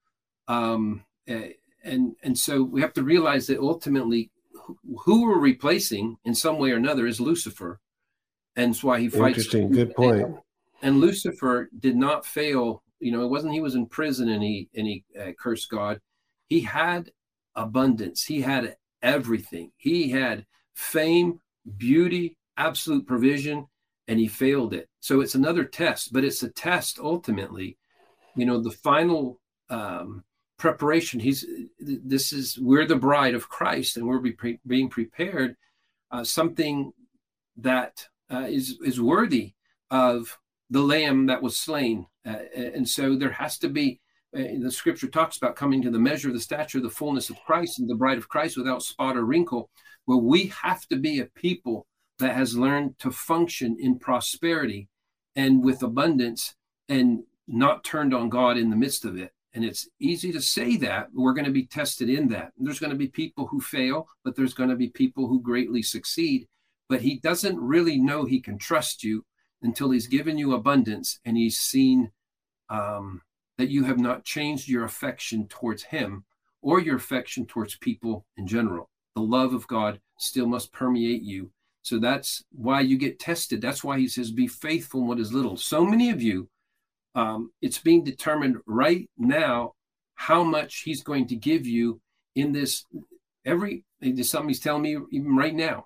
um, and and so we have to realize that ultimately who we're replacing in some way or another is Lucifer, and that's why he fights. Interesting, good point. And Lucifer did not fail. You know, it wasn't he was in prison and he and he uh, cursed God. He had abundance. He had everything. He had fame, beauty, absolute provision, and he failed it. So it's another test, but it's a test ultimately. You know, the final um, preparation. He's this is we're the bride of Christ, and we're be being prepared uh, something that uh, is is worthy of the Lamb that was slain. Uh, and so there has to be. Uh, the scripture talks about coming to the measure of the stature the fullness of Christ and the bride of Christ without spot or wrinkle. Well, we have to be a people that has learned to function in prosperity and with abundance and not turned on God in the midst of it. And it's easy to say that. We're going to be tested in that. There's going to be people who fail, but there's going to be people who greatly succeed. But he doesn't really know he can trust you until he's given you abundance and he's seen um, that you have not changed your affection towards him or your affection towards people in general. The love of God still must permeate you. So that's why you get tested. That's why he says, Be faithful in what is little. So many of you um, it's being determined right now how much he's going to give you in this every there's something he's telling me even right now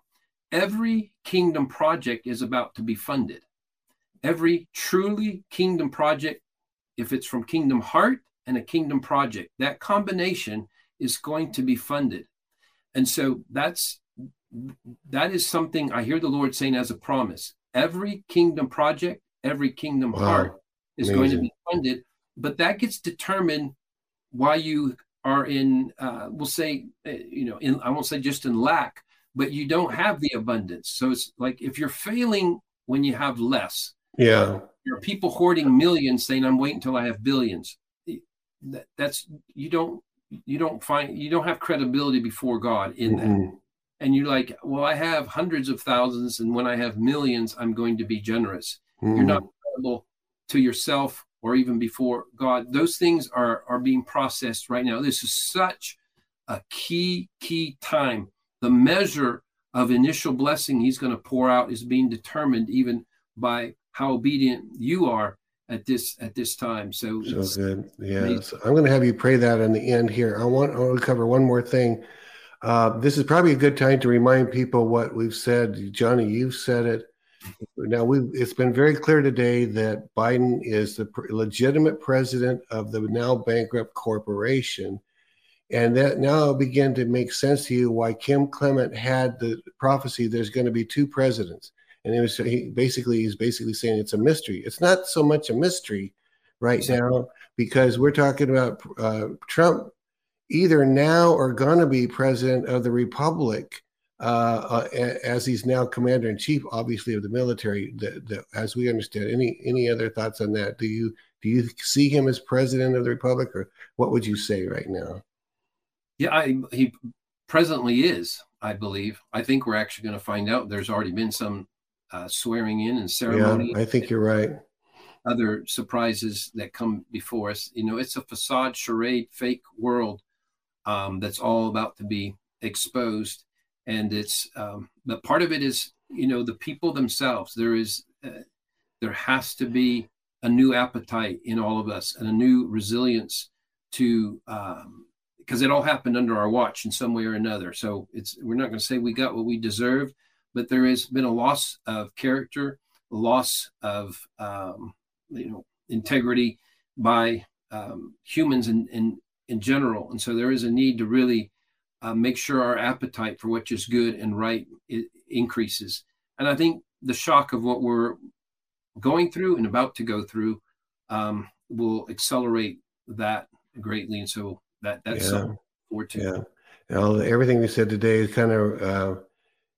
every kingdom project is about to be funded. Every truly kingdom project if it's from kingdom heart and a kingdom project that combination is going to be funded. And so that's that is something i hear the lord saying as a promise. Every kingdom project every kingdom wow. heart is Amazing. going to be funded, but that gets determined why you are in, uh, we'll say, uh, you know, in I won't say just in lack, but you don't have the abundance. So it's like if you're failing when you have less. Yeah. There are people hoarding millions saying, I'm waiting until I have billions. That, that's, you don't, you don't find, you don't have credibility before God in mm-hmm. that. And you're like, well, I have hundreds of thousands. And when I have millions, I'm going to be generous. Mm-hmm. You're not credible to yourself or even before God. Those things are are being processed right now. This is such a key key time. The measure of initial blessing he's going to pour out is being determined even by how obedient you are at this at this time. So so good. Yeah. So I'm going to have you pray that in the end here. I want, I want to cover one more thing. Uh, this is probably a good time to remind people what we've said. Johnny, you've said it. Now, we it's been very clear today that Biden is the legitimate president of the now bankrupt corporation. And that now begin to make sense to you why Kim Clement had the prophecy there's going to be two presidents. And it was he basically he's basically saying it's a mystery. It's not so much a mystery right now because we're talking about uh, Trump either now or going to be president of the republic uh, uh, as he's now commander in chief, obviously of the military. The, the, as we understand, any any other thoughts on that? Do you do you see him as president of the republic, or what would you say right now? Yeah, I, he presently is. I believe. I think we're actually going to find out. There's already been some uh, swearing in and ceremony. Yeah, I think you're right. Other surprises that come before us. You know, it's a facade, charade, fake world um, that's all about to be exposed and it's um, but part of it is you know the people themselves. There is uh, there has to be a new appetite in all of us and a new resilience to because um, it all happened under our watch in some way or another. So it's we're not going to say we got what we deserve, but there has been a loss of character loss of um, you know integrity by um, humans in, in in general. And so there is a need to really uh, make sure our appetite for what is good and right increases. And I think the shock of what we're going through and about to go through um, will accelerate that greatly. And so that that's yeah. to. Yeah. Well, everything we said today kind of uh,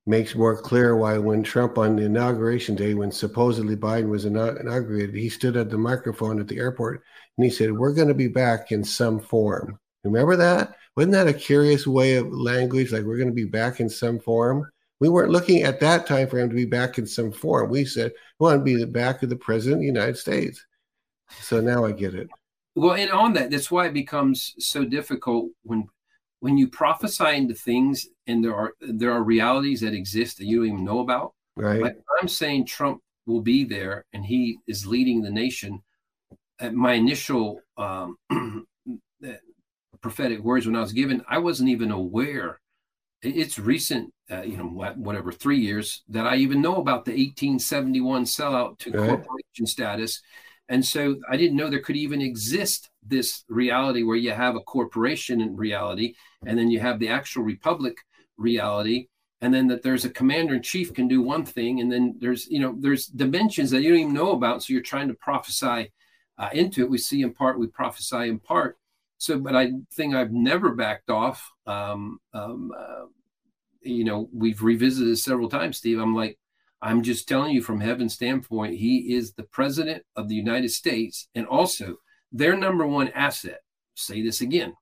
makes more clear why when Trump on the inauguration day, when supposedly Biden was inaugurated, he stood at the microphone at the airport and he said, "We're going to be back in some form." Remember that? Wasn't that a curious way of language? Like we're going to be back in some form. We weren't looking at that time him to be back in some form. We said we want to be the back of the president of the United States. So now I get it. Well, and on that, that's why it becomes so difficult when when you prophesy into things and there are there are realities that exist that you don't even know about. Right. Like I'm saying Trump will be there and he is leading the nation. At my initial um, *clears throat* prophetic words when I was given, I wasn't even aware. It's recent, uh, you know, whatever, three years that I even know about the 1871 sellout to right. corporation status. And so I didn't know there could even exist this reality where you have a corporation in reality, and then you have the actual republic reality, and then that there's a commander in chief can do one thing, and then there's you know there's dimensions that you don't even know about. So you're trying to prophesy uh, into it. We see in part, we prophesy in part, so, but I think I've never backed off. Um, um, uh, you know, we've revisited several times, Steve. I'm like, I'm just telling you from heaven's standpoint, he is the president of the United States and also their number one asset. Say this again.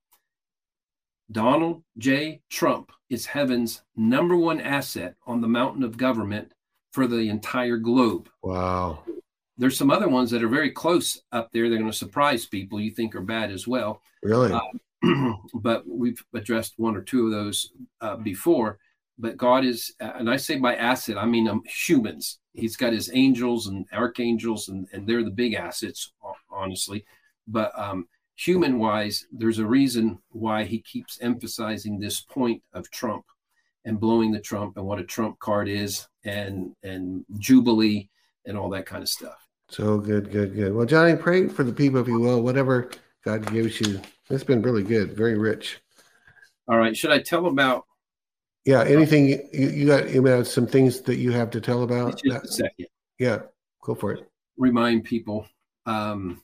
Donald J. Trump is heaven's number one asset on the mountain of government for the entire globe. Wow. There's some other ones that are very close up there. They're going to surprise people you think are bad as well. Really? Uh, *clears throat* but we've addressed one or two of those uh, before. But God is, and I say by asset, I mean um, humans. He's got his angels and archangels, and, and they're the big assets, honestly. But um, human wise, there's a reason why he keeps emphasizing this point of Trump and blowing the Trump and what a Trump card is and and Jubilee and all that kind of stuff. So good, good, good. Well, Johnny, pray for the people, if you will, whatever God gives you. It's been really good, very rich. All right. Should I tell about? Yeah. Anything you, you got? You some things that you have to tell about? Just a second. Yeah. Go for it. Remind people. Um,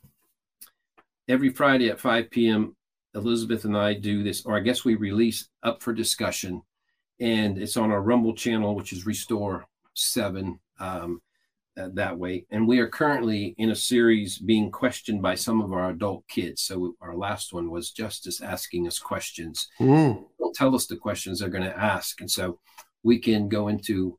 every Friday at 5 p.m., Elizabeth and I do this, or I guess we release up for discussion, and it's on our Rumble channel, which is Restore Seven. Um, that way. And we are currently in a series being questioned by some of our adult kids. So our last one was Justice asking us questions. Mm. They'll tell us the questions they're going to ask. And so we can go into,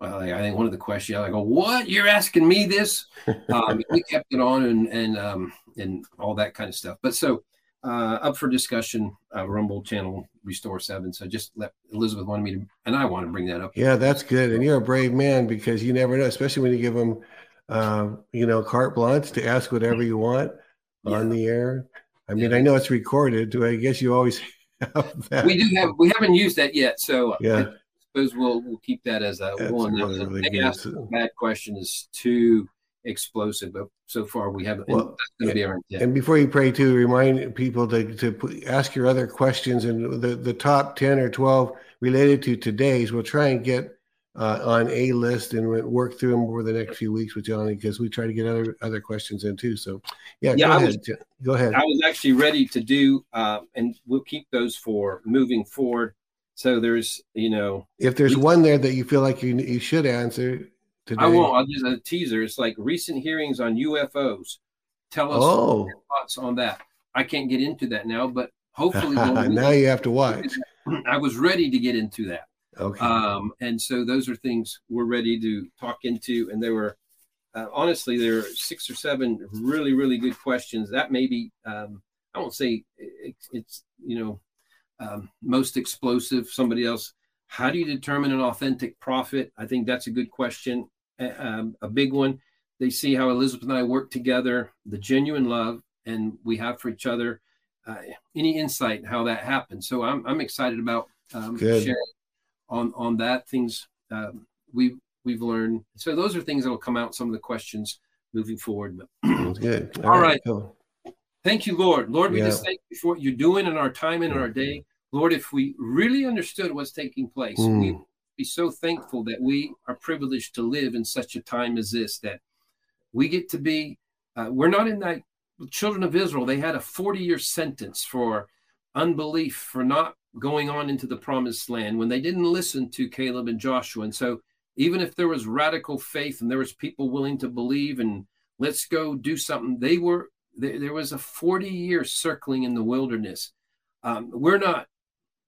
well, I think one of the questions, I go, what? You're asking me this? *laughs* um, we kept it on and, and, um, and all that kind of stuff. But so uh, up for discussion, uh, Rumble channel Restore Seven. So just let Elizabeth wanted me to, and I want to bring that up. Yeah, that's good. And you're a brave man because you never know, especially when you give them, uh, you know, carte blanche to ask whatever you want yeah. on the air. I mean, yeah. I know it's recorded. Do I guess you always *laughs* have that? We do have. We haven't used that yet, so yeah. I suppose we'll we'll keep that as a That's one. really, really ask a bad question is too explosive, but so far we haven't. Well, that's going to be our intent. And before you pray, too, remind people to, to put, ask your other questions and the, the top 10 or 12 related to today's. We'll try and get uh, on a list and work through them over the next few weeks with Johnny because we try to get other other questions in too. So, yeah, Yeah, go I ahead. was- go ahead. I was actually ready to do, uh, and we'll keep those for moving forward. So there's, you know, if there's one there that you feel like you you should answer today, I won't. I'll just a teaser. It's like recent hearings on UFOs. Tell us Oh. your thoughts on that. I can't get into that now, but hopefully, *laughs* now you have to watch. *laughs* I was ready to get into that. Okay. Um, and so those are things we're ready to talk into. And there were, uh, honestly, there are six or seven really, really good questions. That may be, um, I won't say it, it's, you know, um, most explosive. Somebody else, how do you determine an authentic prophet? I think that's a good question. Um, a big one. They see how Elizabeth and I work together, the genuine love, and we have for each other. Uh, any insight how that happened? So I'm I'm excited about um, sharing on on that things um, we we've learned. So those are things that will come out. Some of the questions moving forward. *clears throat* Good. All right. Cool. Thank you, Lord. Lord, we Yeah. just thank you for what you're doing in our time and in our day. Lord, if we really understood what's taking place, Mm. we'd be so thankful that we are privileged to live in such a time as this, that we get to be, uh, we're not in that, the children of Israel, they had a 40 year sentence for unbelief, for not going on into the promised land when they didn't listen to Caleb and Joshua. And so, even if there was radical faith and there was people willing to believe and let's go do something, they were there, there was a 40 year circling in the wilderness. Um, we're not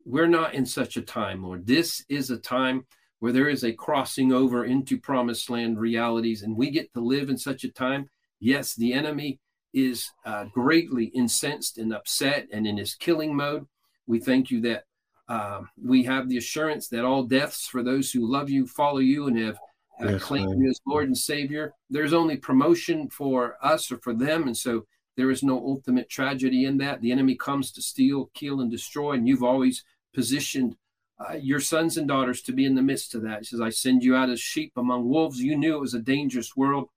we're not in such a time, Lord. This is a time where there is a crossing over into promised land realities, and we get to live in such a time. Yes, the enemy is uh, greatly incensed and upset and in his killing mode. We thank you that uh, we have the assurance that all deaths for those who love you, follow you, and have uh, Yes, claimed you as Lord and Savior. There's only promotion for us or for them, and so there is no ultimate tragedy in that. The enemy comes to steal, kill, and destroy, and you've always positioned uh, your sons and daughters to be in the midst of that. He says, I send you out as sheep among wolves. You knew it was a dangerous world,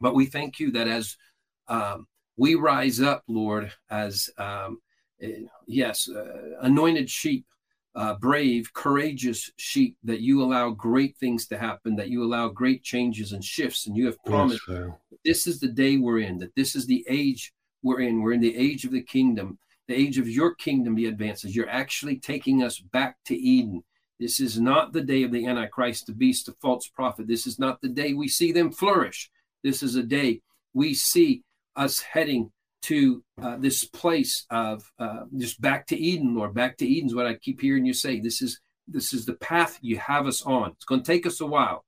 but we thank you that as um, we rise up, Lord, as um, eh, yes, uh, anointed sheep, uh, brave, courageous sheep, that you allow great things to happen, that you allow great changes and shifts, and you have promised Yes, this is the day we're in, that this is the age we're in. We're in the age of the kingdom, the age of your kingdom, the advances. You're actually taking us back to Eden. This is not the day of the Antichrist, the beast, the false prophet. This is not the day we see them flourish. This is a day we see us heading to uh, this place of uh, just back to Eden, Lord. Back to Eden is what I keep hearing you say. This is this is the path you have us on. It's going to take us a while,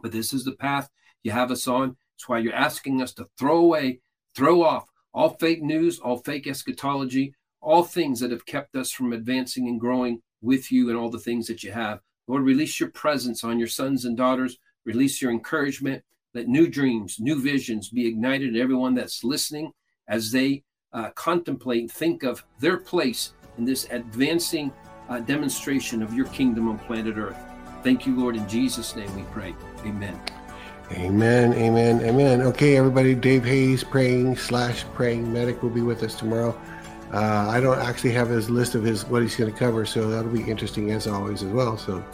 but this is the path you have us on. It's why you're asking us to throw away, throw off all fake news, all fake eschatology, all things that have kept us from advancing and growing with you and all the things that you have. Lord, release your presence on your sons and daughters. Release your encouragement. Let new dreams, new visions be ignited in everyone that's listening as they uh, contemplate think of their place in this advancing uh, demonstration of your kingdom on planet Earth. Thank you, Lord. In Jesus' name we pray. Amen. Amen, amen, amen. Okay, everybody, Dave Hayes, praying slash praying medic, will be with us tomorrow. Uh, I don't actually have his list of his what he's going to cover, so that'll be interesting as always as well. So,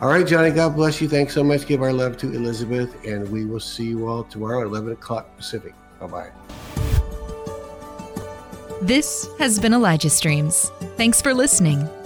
all right, Johnny, God bless you. Thanks so much. Give our love to Elizabeth, and we will see you all tomorrow at 11 o'clock Pacific. Bye bye. This has been Elijah Streams. Thanks for listening.